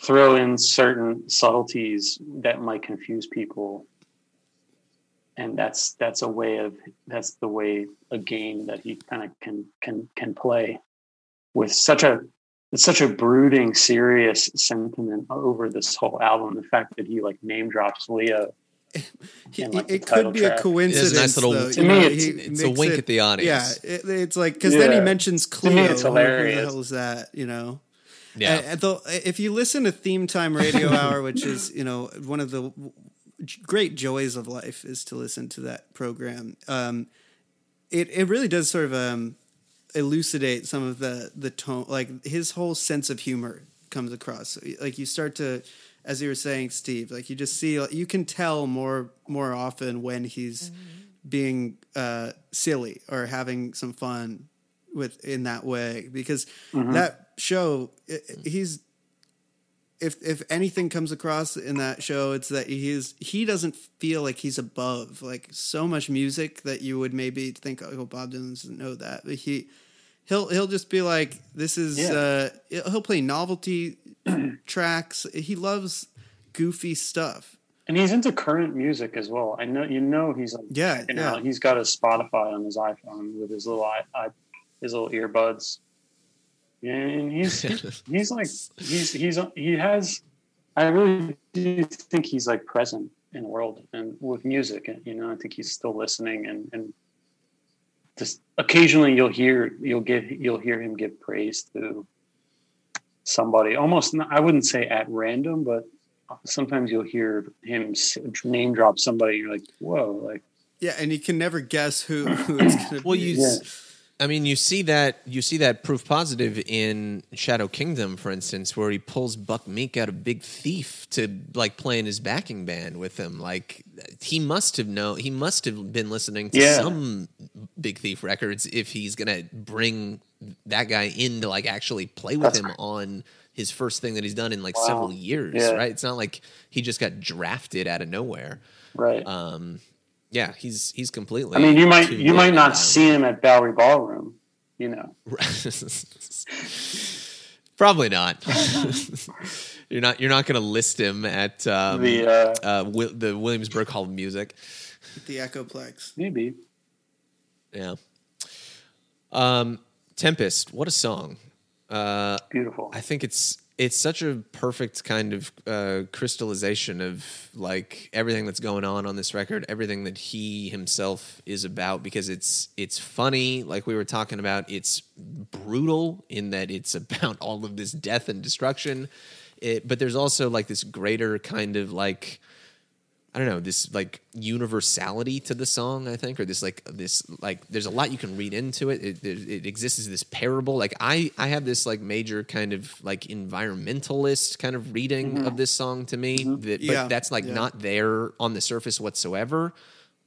throw in certain subtleties that might confuse people. And that's that's a way of that's the way a game that he kind of can can can play with such a it's such a brooding, serious sentiment over this whole album. The fact that he like name drops Leo. He- like, it could be a coincidence. It is a nice little- though, To me, know, it's- he it's a wink it- at the audience. Yeah, it, it's like because then he Yeah. mentions To Cleo. me, it's Who- Who the hell is that? You know. Yeah, And- and though, if you listen to Theme Time Radio Hour, which is you know one of the great joys of life, is to listen to that program. Um, it it really does sort of um, elucidate some of the the tone, like his whole sense of humor comes across. Like you start to, as you were saying, Steve, like you just see you can tell more more often when he's being uh, silly or having some fun with in that way because that show i- i- he's if if anything comes across in that show it's that he is he doesn't feel like he's above like so much music that you would maybe think oh Bob Dylan doesn't know that but he he'll he'll just be like this is Yeah. uh he'll play novelty tracks he loves goofy stuff And he's into current music as well. I know you know he's like Yeah, checking yeah. He's got a Spotify on his iPhone with his little i, I his little earbuds. And he's he's like he's he's he has I really do think he's like present in the world and with music and you know I think he's still listening and and just occasionally you'll hear you'll give you'll hear him give praise to somebody almost not, I wouldn't say at random but sometimes you'll hear him name drop somebody and you're like whoa like yeah and you can never guess who, who it's gonna Well, be you, Yeah. I mean, you see that you see that proof positive in Shadow Kingdom, for instance, where he pulls Buck Meek out of Big Thief to like play in his backing band with him. Like he must have known, he must have been listening to Yeah. some Big Thief records if he's gonna bring that guy in to like actually play with That's him cr- on his first thing that he's done in like Wow. several years. Yeah. Right? It's not like he just got drafted out of nowhere. right Um, yeah, he's he's completely. I mean you might you might not dialed see him at Bowery Ballroom you know Probably not. you're not. You're not going to list him at um, the uh uh, Wi- the Williamsburg Hall of Music. the Echoplex. Maybe. Yeah. Um, Tempest, what a song. Uh, Beautiful. I think it's it's such a perfect kind of uh, crystallization of like everything that's going on on this record, everything that he himself is about. Because it's it's funny, like we were talking about. It's brutal in that it's about all of this death and destruction. It, but there's also like this greater kind of like I don't know, this like universality to the song, I think, or this like this like there's a lot you can read into it. It, it, it exists as this parable. Like I I have this like major kind of like environmentalist kind of reading of mm-hmm. this song to me. Mm-hmm. That, but Yeah, that's like yeah. not there on the surface whatsoever.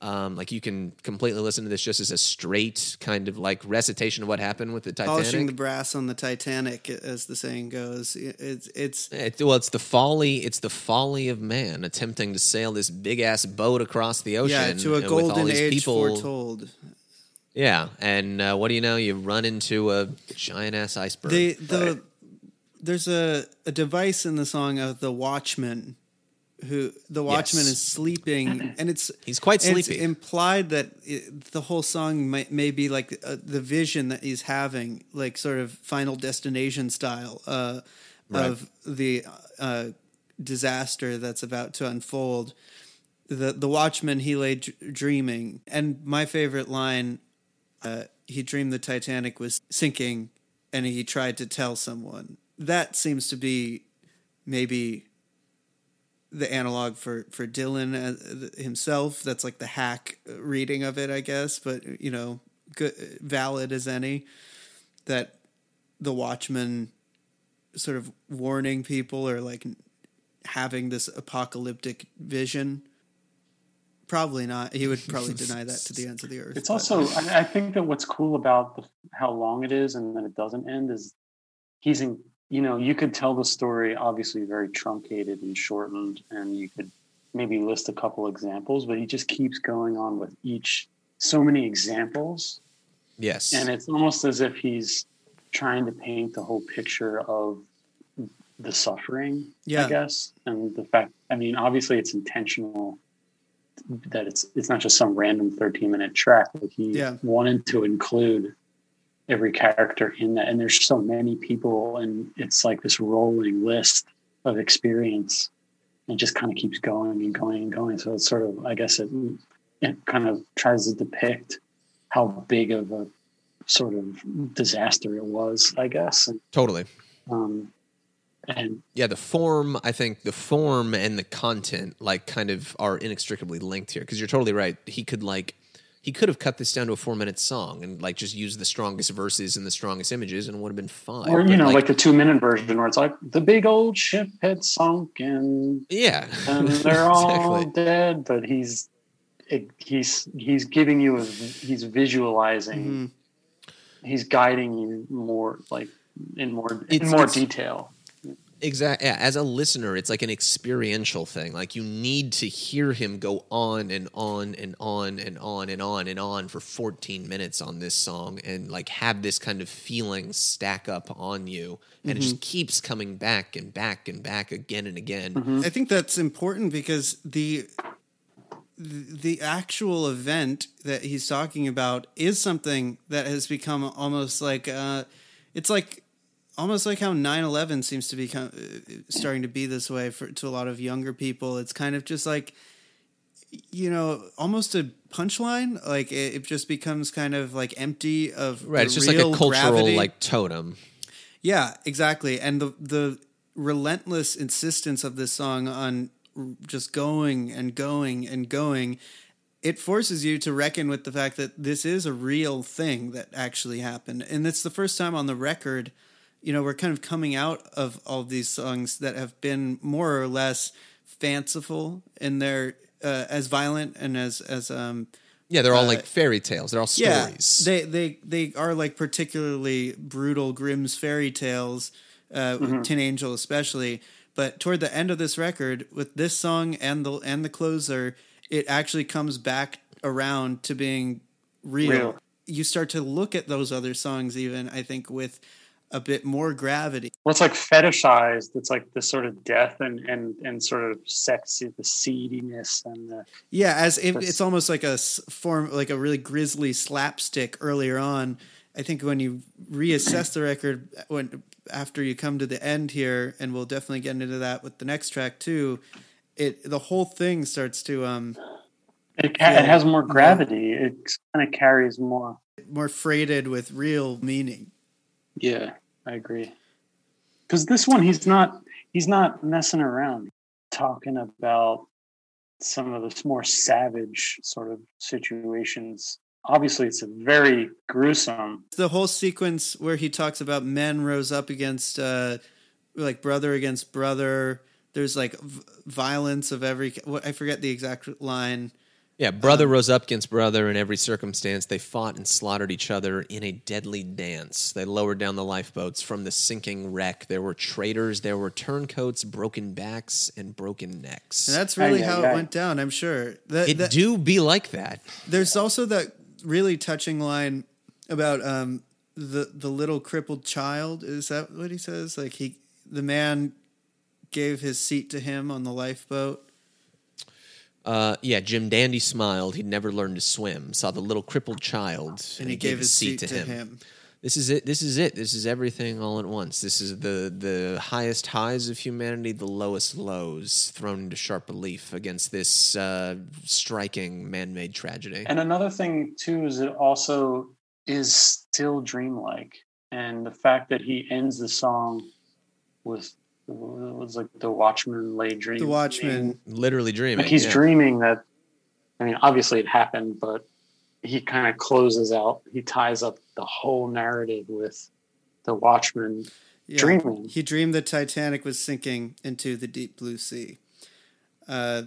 Um, like you can completely listen to this just as a straight kind of like recitation of what happened with the Titanic. Polishing the brass on the Titanic, as the saying goes. It's it's It, well, it's the folly. It's the folly of man attempting to sail this big ass boat across the ocean. yeah to a golden age people. foretold. Yeah, and uh, what do you know? You run into a giant ass iceberg. The the there's a, a device in the song of the Watchman, who the Watchman Yes. is sleeping, and it's He's quite sleepy. it's implied that it, the whole song may, may be like uh, the vision that he's having, like sort of Final Destination style uh, of the uh, disaster that's about to unfold. The the Watchman he lay d- dreaming, and my favorite line uh, he dreamed the Titanic was sinking and he tried to tell someone. That seems to be maybe the analog for for Dylan uh, himself. That's like the hack reading of it, I guess. But you know, good, valid as any. That the Watchman sort of warning people or like having this apocalyptic vision. Probably not. He would probably deny that to the ends of the earth. It's but- also, I I think that what's cool about the, how long it is and that it doesn't end is he's in, you know, you could tell the story obviously very truncated and shortened, and you could maybe list a couple examples, but he just keeps going on with each so many examples. yes, And it's almost as if he's trying to paint the whole picture of the suffering, Yeah. I guess. And the fact, I mean, obviously it's intentional that it's it's not just some random 13 minute track. Like he Yeah. wanted to include every character in that. And there's so many people and it's like this rolling list of experience and just kind of keeps going and going and going. So it's sort of, I guess it, it kind of tries to depict how big of a sort of disaster it was, I guess. And, totally. um, and Yeah, the form. I think the form and the content like kind of are inextricably linked here because you're totally right. He could like he could have cut this down to a four minute song and like just use the strongest verses and the strongest images and it would have been fine. or you But, know, like, the two minute version where it's like the big old ship had sunk and yeah, and they're all exactly. dead, but he's it, he's he's giving you a he's visualizing, Mhm. he's guiding you more like in more in It's- more it's- detail. Exactly. Yeah, as a listener, it's like an experiential thing. Like you need to hear him go on and on and on and on and on and on for 14 minutes on this song and like have this kind of feeling stack up on you. And it just keeps coming back and back and back again and again. I think that's important because the the actual event that he's talking about is something that has become almost like uh, it's like almost like how 9-11 seems to be of, uh, starting to be this way for to a lot of younger people it's kind of just like you know almost a punchline like it, it just becomes kind of like empty of Right. the It's just like a cultural gravity. like totem. Yeah, exactly. And the the relentless insistence of this song on just going and going and going, it forces you to reckon with the fact that this is a real thing that actually happened. And it's the first time on the record, you know, we're kind of coming out of all these songs that have been more or less fanciful in their uh, as violent and as as um Yeah, they're all Uh, like fairy tales. They're all stories. they they they are like particularly brutal Grimm's fairy tales, uh, with Tin Angel especially. But toward the end of this record, with this song and the and the closer, it actually comes back around to being real. Real. You start to look at those other songs, even I think with a bit more gravity. Well, it's like fetishized. It's like the sort of death and and and sort of sexy, the seediness and the Yeah, as if That's- it's almost like a form, like a really grisly slapstick earlier on. I think when you reassess the record, when after you come to the end here, and we'll definitely get into that with the next track too. It the whole thing starts to um it, ca- Yeah. it has more gravity. It kind of carries more. more freighted with real meaning. Yeah, I agree. Because this one, he's not he's not messing around, talking about some of the more savage sort of situations. Obviously, it's a very gruesome. The whole sequence where he talks about men rose up against uh like brother against brother. There's like v- violence of every. I forget the exact line. Yeah, brother rose up against brother in every circumstance. They fought and slaughtered each other in a deadly dance. They lowered down the lifeboats from the sinking wreck. There were traitors, there were turncoats, broken backs, and broken necks. And that's really Aye, how aye, it aye. went down. I'm sure. That, it that- do be like that. there's also that really touching line about um, the the little crippled child. Is that what he says? Like he, the man, gave his seat to him on the lifeboat. Uh, yeah, Jim Dandy smiled. He'd never learned to swim. Saw the little crippled child, And he gave his seat to him. This is it. This is it. This is everything all at once. This is the the highest highs of humanity, the lowest lows, thrown into sharp relief against this uh, striking man-made tragedy. And another thing too is it also is still dreamlike, and the fact that he ends the song with it was like the Watchman lay dreaming. The Watchman. Literally dreaming. Like he's yeah. dreaming that. I mean, obviously it happened, but he kind of closes out. He ties up the whole narrative with the Watchman Yeah. dreaming. He dreamed the Titanic was sinking into the deep blue sea. Uh,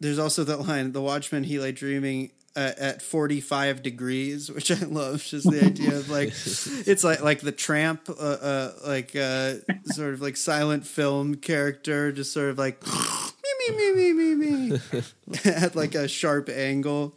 there's also that line, the watchman, he lay dreaming uh, at 45 degrees, which I love. Just the idea of like, it's like, like the tramp, uh, uh, like, uh, sort of like silent film character, just sort of like, me, me, me, me, me, me, at like a sharp angle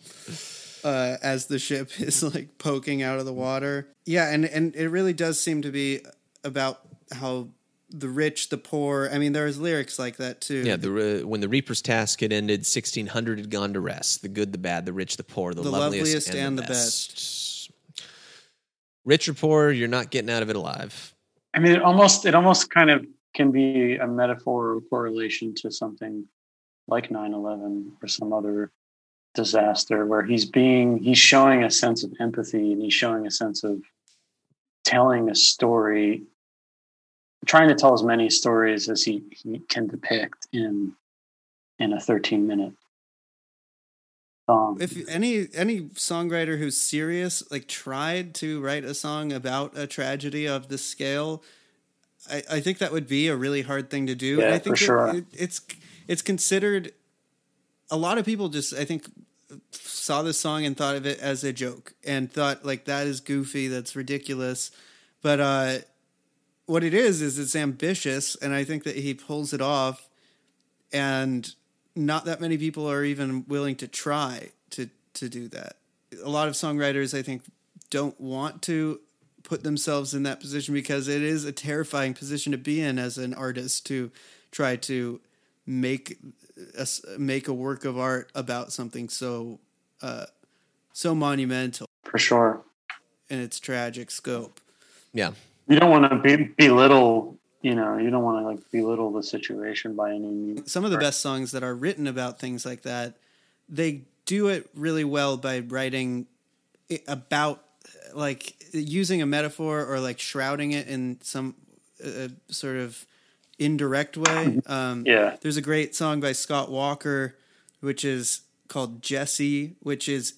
uh, as the ship is like poking out of the water. Yeah, and and it really does seem to be about how the rich, the poor. I mean, there's lyrics like that too. Yeah, the re- when the Reaper's task had ended, 1600 had gone to rest. The good, the bad, the rich, the poor, the, The loveliest, loveliest and the best. Rich or poor, you're not getting out of it alive. I mean, it almost it almost kind of can be a metaphor or correlation to something like 9/11 or some other disaster where he's being he's showing a sense of empathy and he's showing a sense of telling a story trying to tell as many stories as he, he can depict in in a 13 minute song If any any songwriter who's serious, like tried to write a song about a tragedy of this scale, I, I think that would be a really hard thing to do. Yeah, I think for that sure. it, it's it's considered. A lot of people just, I think, saw this song and thought of it as a joke and thought like that is goofy, that's ridiculous. But uh, what it is is it's ambitious, and I think that he pulls it off. And not that many people are even willing to try to to do that. A lot of songwriters, I think, don't want to put themselves in that position because it is a terrifying position to be in as an artist to try to make a, s- make a work of art about something so uh, so monumental for sure in its tragic scope. Yeah. You don't want to be, belittle you know you don't want to like belittle the situation by any means. Some of the best songs that are written about things like that they do it really well by writing about like using a metaphor or like shrouding it in some uh, sort of indirect way. Um yeah. there's a great song by Scott Walker which is called Jesse which is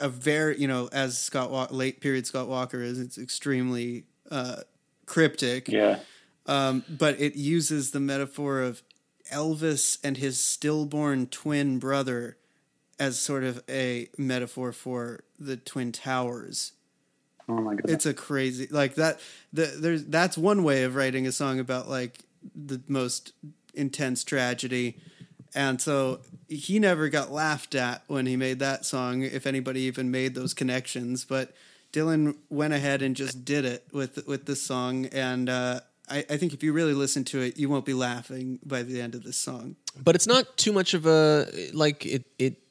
a very you know as Scott Wa- late period Scott Walker is it's extremely uh cryptic yeah um, but it uses the metaphor of Elvis and his stillborn twin brother as sort of a metaphor for the twin towers. oh my god It's a crazy like that. The, there's that's one way of writing a song about like the most intense tragedy, and so he never got laughed at when he made that song. If anybody even made those connections, but Dylan went ahead and just did it with with this song, and uh, I, I think if you really listen to it, you won't be laughing by the end of this song. but it's not too much of a like it it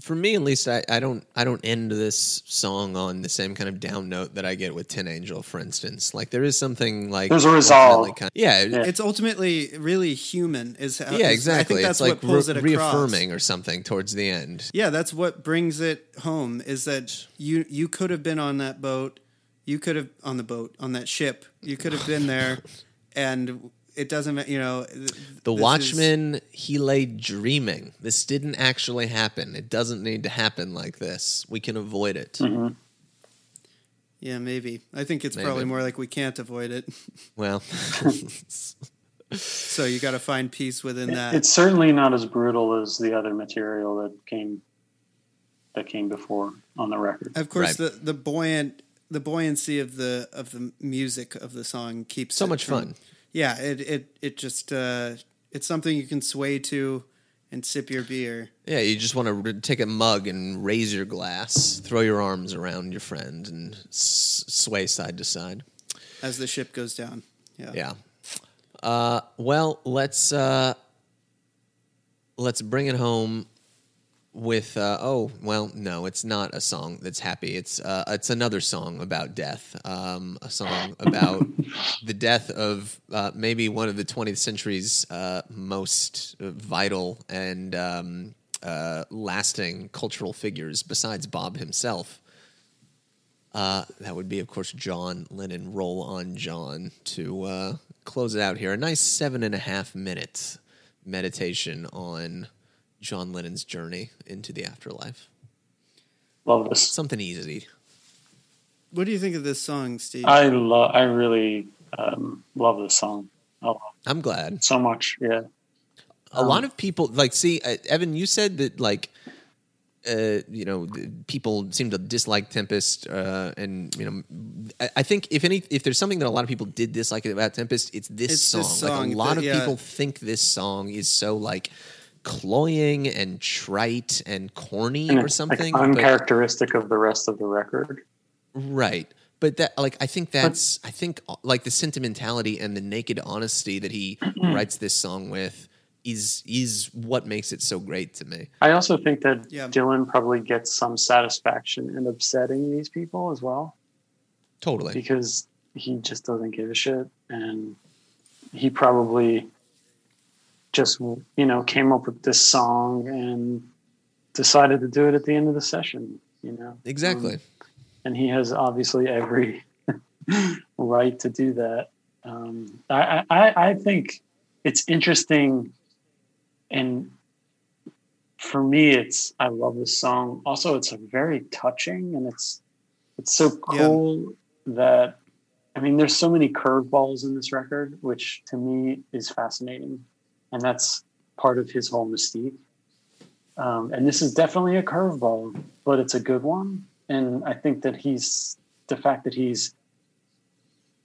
for me at least I, I don't I don't end this song on the same kind of down note that I get with Tin Angel for instance like there is something like There's a resolve. ultimately Kind yeah, yeah It's ultimately really human. Is how, yeah exactly I think that's it's like what pulls re- it across. reaffirming or something towards the end Yeah, that's what brings it home. Is that you you could have been on that boat, you could have on the boat on that ship, you could have been there, and it doesn't. You know, th- the this is- Watchman he lay dreaming this didn't actually happen it doesn't need to happen like this we can avoid it Mm-hmm. Yeah, maybe. I think it's Maybe. probably more like we can't avoid it. well So you got to find peace within that. It's certainly not as brutal as the other material that came that came before on the record. of course, Right. the the buoyant the buoyancy of the of the music of the song keeps So it much from- fun. Yeah, it it it just uh, it's something you can sway to and sip your beer. Yeah, you just want to take a mug and raise your glass, throw your arms around your friend, and s- sway side to side. as the ship goes down. Yeah. Yeah. Uh, well, let's uh, let's bring it home with. Uh, oh, well, no, it's not a song that's happy. It's uh, it's another song about death. Um, a song about the death of uh, maybe one of the 20th century's uh, most vital and um, uh, lasting cultural figures, besides Bob himself. Uh, that would be, of course, John Lennon. Roll on John to close it out here. A nice seven and a half minutes meditation on John Lennon's journey into the afterlife. Love this. Something easy. What do you think of this song, Steve? I love. I really um, love this song. I love I'm glad. so much. Yeah. A lot of people like see uh, Evan. You said that like. Uh, you know, people seem to dislike Tempest, uh, and you know, I, I think if any, if there's something that a lot of people did dislike about Tempest, it's this It's song. this Like a lot that- of yeah. people think this song is so like cloying and trite and corny And or something. like but- uncharacteristic of the rest of the record. Right. But that like I think that's I think uh, like the sentimentality and the naked honesty that he writes this song with is is what makes it so great to me. I also think that Yeah. Dylan probably gets some satisfaction in upsetting these people as well. Totally. because he just doesn't give a shit and he probably just you know came up with this song and decided to do it at the end of the session you know? Exactly. Um, and he has obviously every right to do that. Um, I, I i think it's interesting and for me it's i love this song. Also it's a very touching and it's it's so cool that I mean, there's so many curveballs in this record, which to me is fascinating, and that's part of his whole mystique. Um, and this is definitely a curveball, but it's a good one. And I think that he's the fact that he's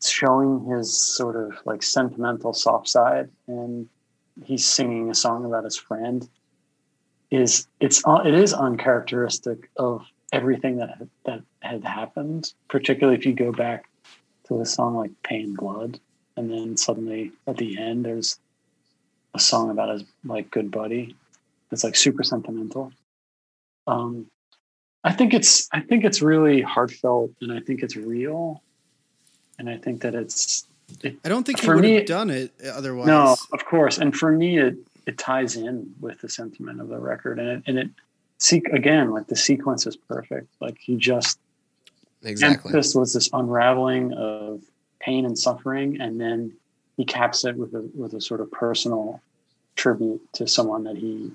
showing his sort of like sentimental soft side, and he's singing a song about his friend. Is it's uh, it is uncharacteristic of everything that that had happened, particularly if you go back to a song like Pay in Blood, and then suddenly at the end there's a song about his like good buddy. It's like super sentimental. Um, I think it's I think it's really heartfelt, and I think it's real, and I think that it's it, I don't think he would me- have done it otherwise. no, of course, and for me it it ties in with the sentiment of the record, and it and it seek again like the sequence is perfect. Like he just Exactly. this was this unraveling of pain and suffering, and then he caps it with a with a sort of personal tribute to someone that he,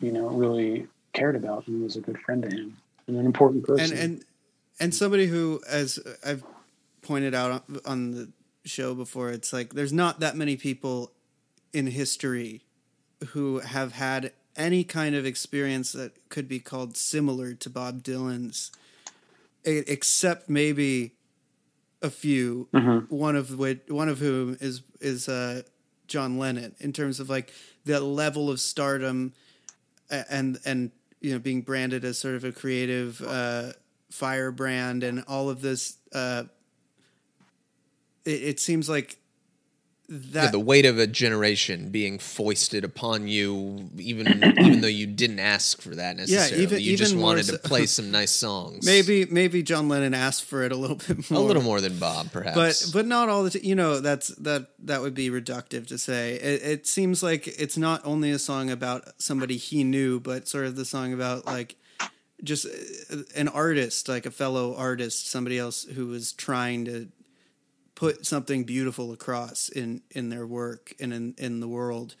you know, really cared about and was a good friend to him and an important person. and and somebody who, as I've pointed out on- on the show before, it's like there's not that many people in history who have had any kind of experience that could be called similar to Bob Dylan's, except maybe a few. Mhm. One of which, one of whom is is uh, John Lennon in terms of like the level of stardom and and you know being branded as sort of a creative uh, firebrand and all of this. Uh, it, it seems like that yeah, the weight of a generation being foisted upon you, even even though you didn't ask for that necessarily. even- you just wanted so- to play some nice songs. maybe maybe John Lennon asked for it a little bit more, a little more than Bob, perhaps. but but not all the t- you know that's that that would be reductive to say it, it seems like it's not only a song about somebody he knew but sort of the song about like just uh, an artist like a fellow artist somebody else who was trying to put something beautiful across in in their work and in in the world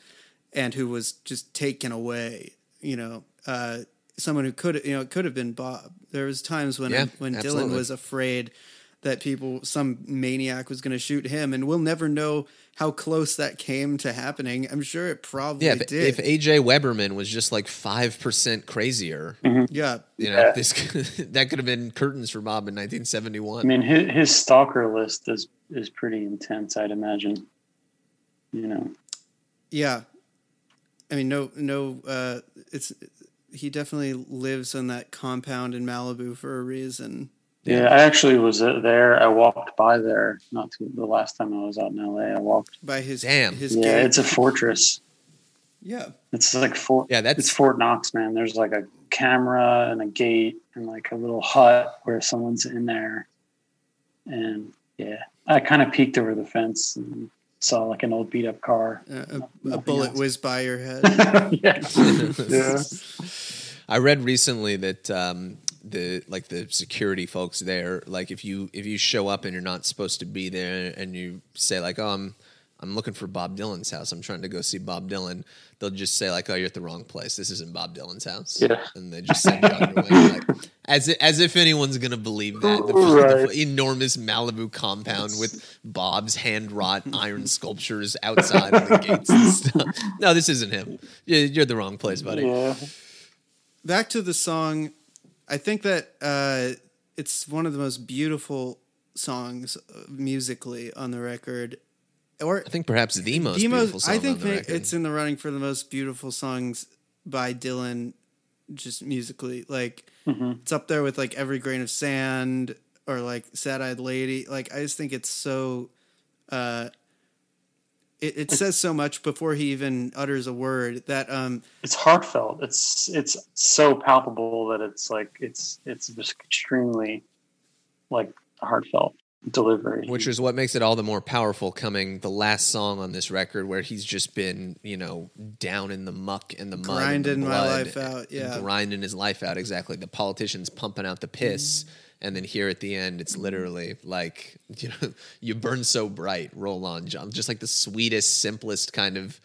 and who was just taken away you know uh someone who could you know it could have been bob. There was times when Yeah, when dylan was afraid that people some maniac was going to shoot him and we'll never know how close that came to happening i'm sure it probably yeah, if, did if AJ Weberman was just like five percent crazier, yeah you know, Yeah. this that could have been curtains for Bob in 1971. I mean, his, his stalker list is is pretty intense. I'd imagine. You know, yeah i mean no no uh it's he definitely lives in that compound in malibu for a reason yeah. I actually was uh, there. I walked by there not too, the last time I was out in L.A. I walked. by his Damn. his Yeah, gate. it's a fortress. yeah It's like Fort. Yeah, that's- it's Fort Knox, man. There's like a camera and a gate and like a little hut where someone's in there. And yeah, I kind of peeked over the fence and saw like an old beat up car. Uh, a, a bullet else. whizzed by your head. yeah. yeah. I read recently that um, the like the security folks there, like if you if you show up and you're not supposed to be there, and you say like, "Oh, I'm I'm looking for Bob Dylan's house. I'm trying to go see Bob Dylan," they'll just say like, "Oh, you're at the wrong place. This isn't Bob Dylan's house." Yeah. and they just send you on your way. Like, as if, as if anyone's gonna believe that the, Right. the enormous Malibu compound with Bob's hand wrought iron sculptures outside of the gates and stuff. No, this isn't him. You're, you're at the wrong place, buddy. Yeah. Back to the song, I think that uh, it's one of the most beautiful songs uh, musically on the record. Or I think perhaps the most the most- beautiful song I think on the it's in the running for the most beautiful songs by Dylan, just musically. Like it's up there with like Every Grain of Sand or like Sad Eyed Lady. Like I just think it's so. Uh, it, it says so much before he even utters a word that um It's heartfelt. It's it's so palpable that it's like it's it's just extremely like heartfelt delivery. which is what makes it all the more powerful coming the last song on this record where he's just been you know down in the muck and the mud and the Grinding my life out, yeah. grinding his life out exactly the politicians pumping out the piss and then here at the end it's literally like you know you burn so bright roll on john just like the sweetest simplest kind of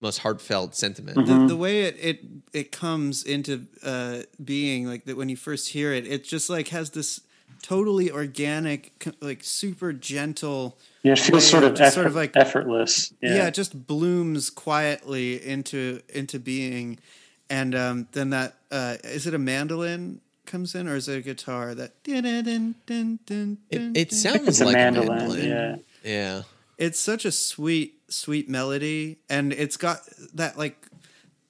most heartfelt sentiment the, the way it, it it comes into uh being like that when you first hear it it just like has this totally organic like super gentle yeah, it feels sort of, just effort, sort of like effortless. yeah. Yeah. it just blooms quietly into into being and um then that uh is it a mandolin comes in or is it a guitar that dun, dun, dun, dun, dun, it, it sounds it's a like mandolin. a mandolin Yeah. yeah it's such a sweet sweet melody and it's got that like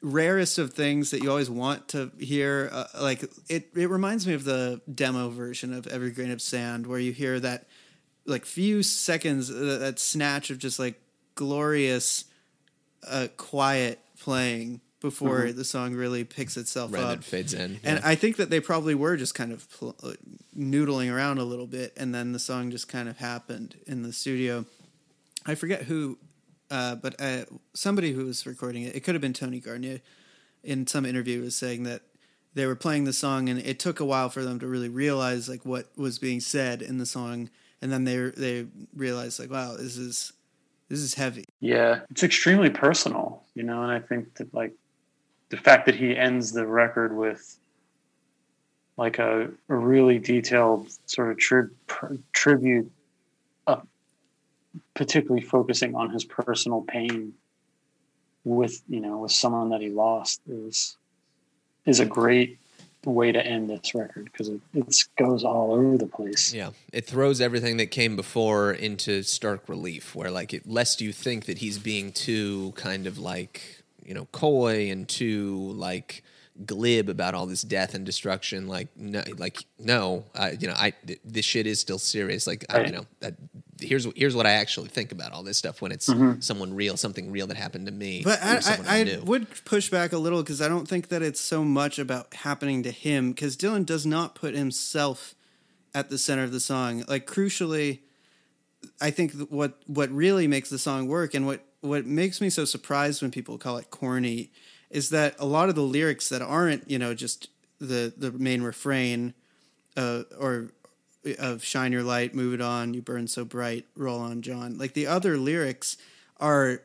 rarest of things that you always want to hear uh, like it it reminds me of the demo version of every grain of sand where you hear that like few seconds uh, that snatch of just like glorious uh quiet playing before the song really picks itself right up it fades in and yeah. I think that they probably were just kind of pl- uh, noodling around a little bit, and then the song just kind of happened in the studio. I forget who, uh, but uh, somebody who was recording it, it could have been Tony Garnier, in some interview was saying that they were playing the song, and it took a while for them to really realize like what was being said in the song, and then they they realized like, wow, this is this is heavy. Yeah, it's extremely personal, you know, and I think that like the fact that he ends the record with like a, a really detailed sort of tri- tribute, uh, particularly focusing on his personal pain with you know with someone that he lost is is a great way to end this record because it, it goes all over the place. Yeah, it throws everything that came before into stark relief. Where like, it, lest you think that he's being too kind of like you know coy and too like glib about all this death and destruction. Like no, like no, uh, you know, I th- this shit is still serious. Like I, you know, that, here's here's what I actually think about all this stuff when it's someone real, something real that happened to me. But I, or someone I, I knew. would push back a little because I don't think that it's so much about happening to him because Dylan does not put himself at the center of the song. Like crucially, I think what what really makes the song work and what what makes me so surprised when people call it corny is that a lot of the lyrics that aren't you know just the the main refrain uh, or of shine your light move it on you burn so bright roll on john like the other lyrics are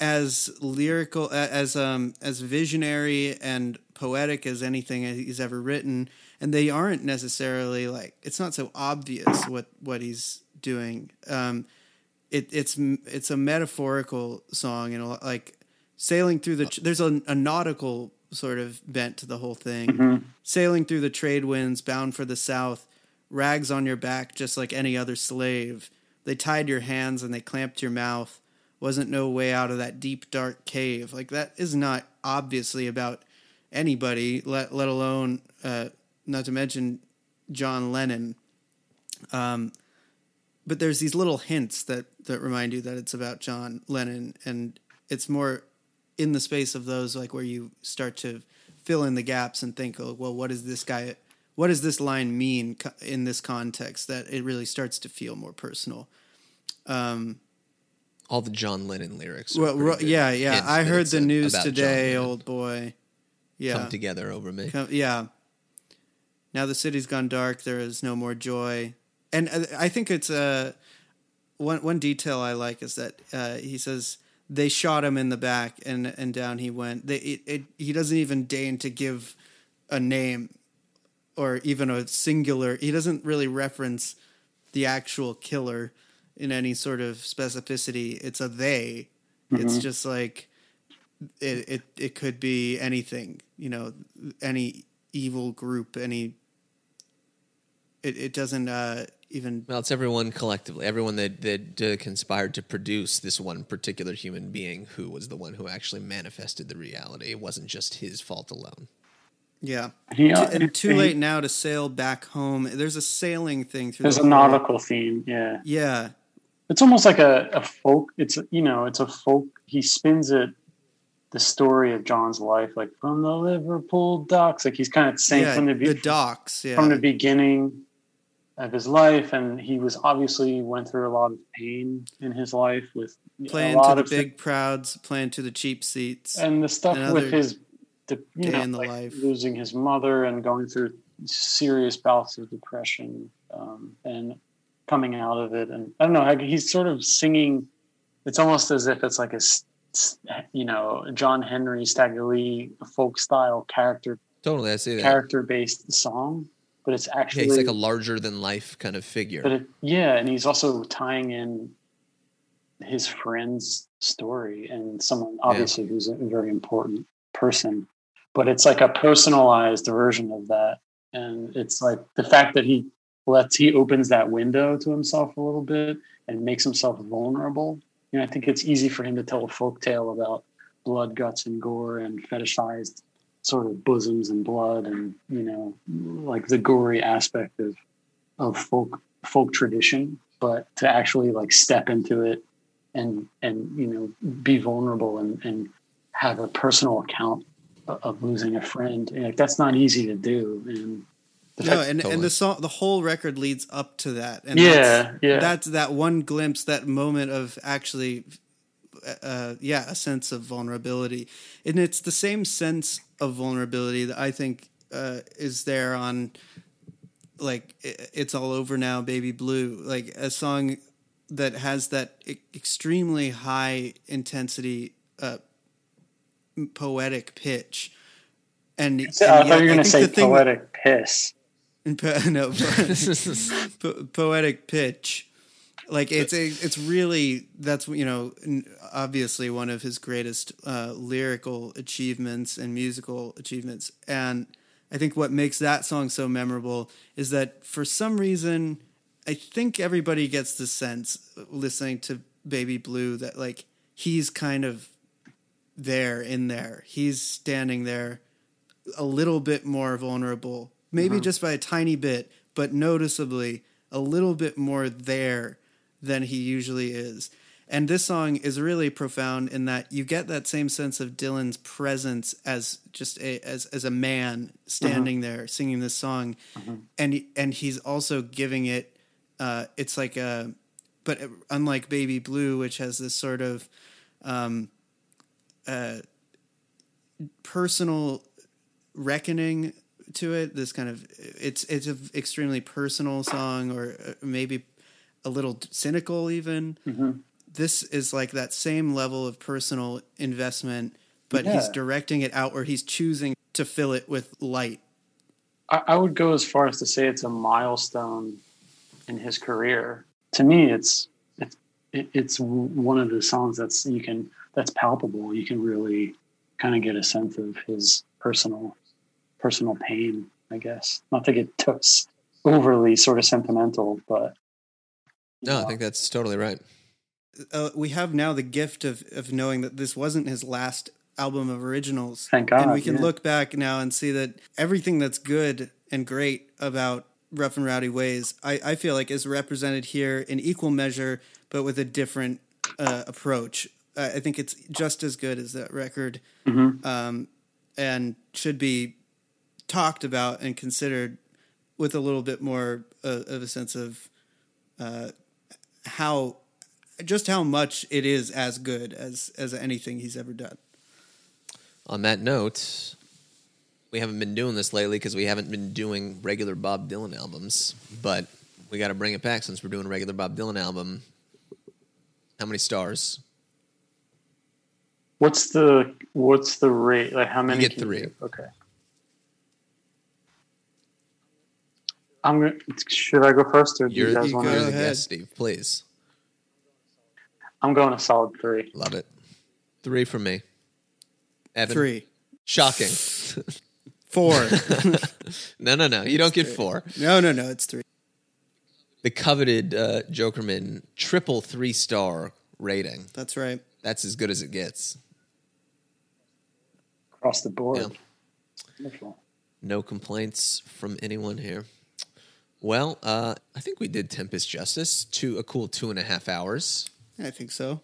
as lyrical as um as visionary and poetic as anything he's ever written and they aren't necessarily like it's not so obvious what what he's doing. Um it it's it's a metaphorical song and a, lot- like sailing through the there's a, a nautical sort of bent to the whole thing. Sailing through the trade winds bound for the south rags on your back just like any other slave. They tied your hands and they clamped your mouth. Wasn't no way out of that deep dark cave. Like that is not obviously about anybody let let alone uh not to mention John Lennon. Um but there's these little hints that that remind you that it's about John Lennon and it's more in the space of those like where you start to fill in the gaps and think oh well what does this guy what does this line mean in this context that it really starts to feel more personal Um, all the John Lennon lyrics. well ro- yeah yeah i heard the news today old boy yeah come together over me. Come- yeah. Now the city's gone dark. There is no more joy, and uh, I think it's uh, one one detail I like is that uh, he says they shot him in the back and and down he went. They it, it, he doesn't even deign to give a name or even a singular. He doesn't really reference the actual killer in any sort of specificity. It's a they. It's just like it, it it could be anything, you know, any evil group, any. It it doesn't uh, even Well, it's everyone collectively, everyone that that uh, conspired to produce this one particular human being who was the one who actually manifested the reality. It wasn't just his fault alone. yeah. He, uh, and too he- late now to sail back home. There's a sailing thing through. There's the a whole- nautical theme, yeah. Yeah, It's almost like a, a folk. It's you know, it's a folk. He spins it, the story of John's life, like from the Liverpool docks. Like he's kind of saying yeah. from the, the, docks. Yeah, from the beginning of his life, and he was obviously went through a lot of pain in his life with playing to the of big crowds, playing to the cheap seats. and the stuff Another with his the, you know, in the like life. losing his mother and going through serious bouts of depression um, and coming out of it and i don't know he's sort of singing it's almost as if it's like a you know john henry stagger lee folk style character Totally, I see that. character based song but it's Yeah, actually he's like a larger than life kind of figure. but it, yeah, and he's also tying in his friend's story and someone obviously who's a very important person. But it's like a personalized version of that, and it's like the fact that he lets he opens that window to himself a little bit and makes himself vulnerable. You know, I think it's easy for him to tell a folk tale about blood, guts, and gore and fetishized sort of bosoms and blood and you know like the gory aspect of of folk folk tradition but to actually like step into it and and you know be vulnerable and and have a personal account of, of losing a friend eh, like that's not easy to do and the no, fact- and and the song, the whole record leads up to that. And Yeah, that's, yeah. That's that one glimpse, that moment of actually, uh, yeah, a sense of vulnerability, and it's the same sense of vulnerability that I think uh, is there on, like, it's all over now, baby blue, like a song that has that extremely high intensity, uh, poetic pitch. And, I and thought yet you were going to say the thing- poetic piss. po- no, po- poetic pitch. Like it's a, it's really that's you know obviously one of his greatest uh, lyrical achievements and musical achievements, and I think what makes that song so memorable is that for some reason I think everybody gets the sense listening to Baby Blue that like he's kind of there in there. He's standing there a little bit more vulnerable, maybe just by a tiny bit, but noticeably a little bit more there than he usually is. And this song is really profound in that you get that same sense of Dylan's presence as just a as as a man standing there singing this song, and he- and he's also giving it. Uh, it's like a, but unlike Baby Blue, which has this sort of um, uh, personal reckoning to it. This kind of it's it's an extremely personal song, or uh, maybe a little cynical even. Mm-hmm. This is like that same level of personal investment, but he's directing it out where he's choosing to fill it with light. I, I would go as far as to say it's a milestone in his career. To me, it's it's it's one of the songs that's you can that's palpable. You can really kind of get a sense of his personal personal pain. I guess not to get too overly sort of sentimental, but No, I think that's totally right. Uh, we have now the gift of of knowing that this wasn't his last album of originals. Thank God. and we can yeah. look back now and see that everything that's good and great about Rough and Rowdy Ways, I, I feel like is represented here in equal measure, but with a different uh, approach. I I think it's just as good as that record, Mm-hmm. um, and should be talked about and considered with a little bit more uh, of a sense of uh, how just how much it is as good as as anything he's ever done. On that note, we haven't been doing this lately because we haven't been doing regular Bob Dylan albums, but we got to bring it back since we're doing a regular Bob Dylan album. How many stars? what's the what's the rate? Like how many? get three. give? Okay. I'm gonna. Should I go first, or do You're, you guys want to? Go ahead. guest, Steve. Please. I'm going a solid three. Love it. Three from me. Evan. Three, Shocking. four. no, no, no. You don't get four. no, no, no. It's three. The coveted uh, Jokermen triple three star rating. That's right. That's as good as it gets. across the board. Yeah. No complaints from anyone here. Well, uh, I think we did Tempest justice to a cool two and a half hours. I think so.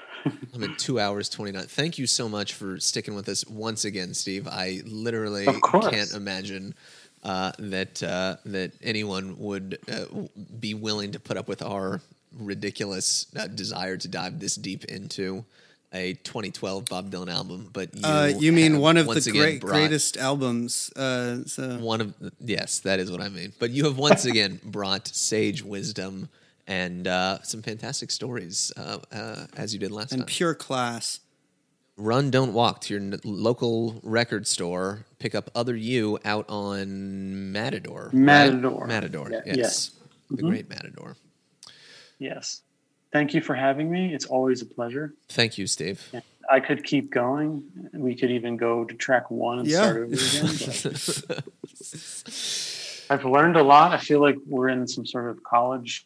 I'm at two hours twenty nine. Thank you so much for sticking with us once again, Steve. I literally can't imagine uh, that uh, that anyone would uh, be willing to put up with our ridiculous uh, desire to dive this deep into a 2012 Bob Dylan album. But you, Uh, you mean one of the great greatest albums? Uh, so one of yes, that is what I mean. But you have once again brought sage wisdom and uh, some fantastic stories uh, uh, as you did last and time. And pure class. Run, don't walk to your n- local record store. Pick up Other You out on Matador. right? Matador. Matador. Yeah, yes, yes. the Mhm. great Matador. Yes. Thank you for having me. It's always a pleasure. Thank you, Steve. I could keep going. We could even go to track one and Yeah. start over again. I've learned a lot. I feel like we're in some sort of college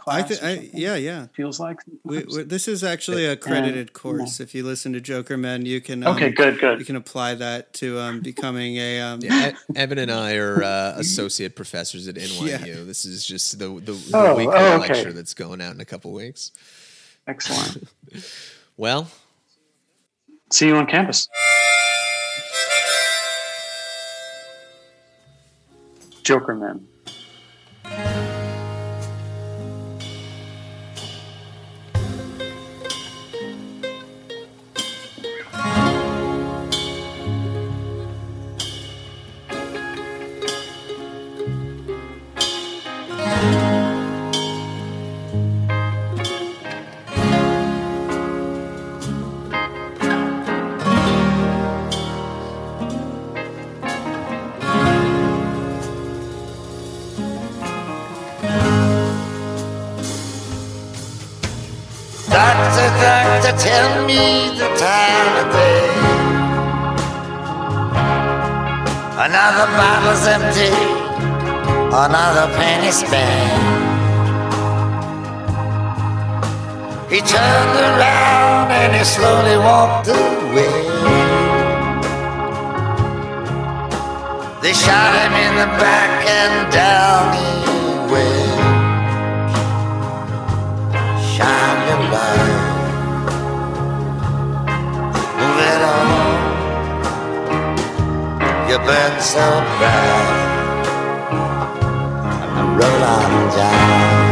class. think. or I, yeah, yeah. Feels like. We, this is actually a credited course. If you listen to Jokermen, you can. Um, okay, good, good. You can apply that to um, becoming a. Um, Yeah, Evan and I are uh, associate professors at NYU. Yeah. This is just the the, the Oh, weekly oh, okay. lecture that's going out in a couple weeks. Excellent. Well, See you on campus. Joker Man. Doctor, tell me the time of day. Another bottle's empty, another penny spent. He turned around and he slowly walked away. They shot him in the back and down he went. You burn so bright. Roll on down.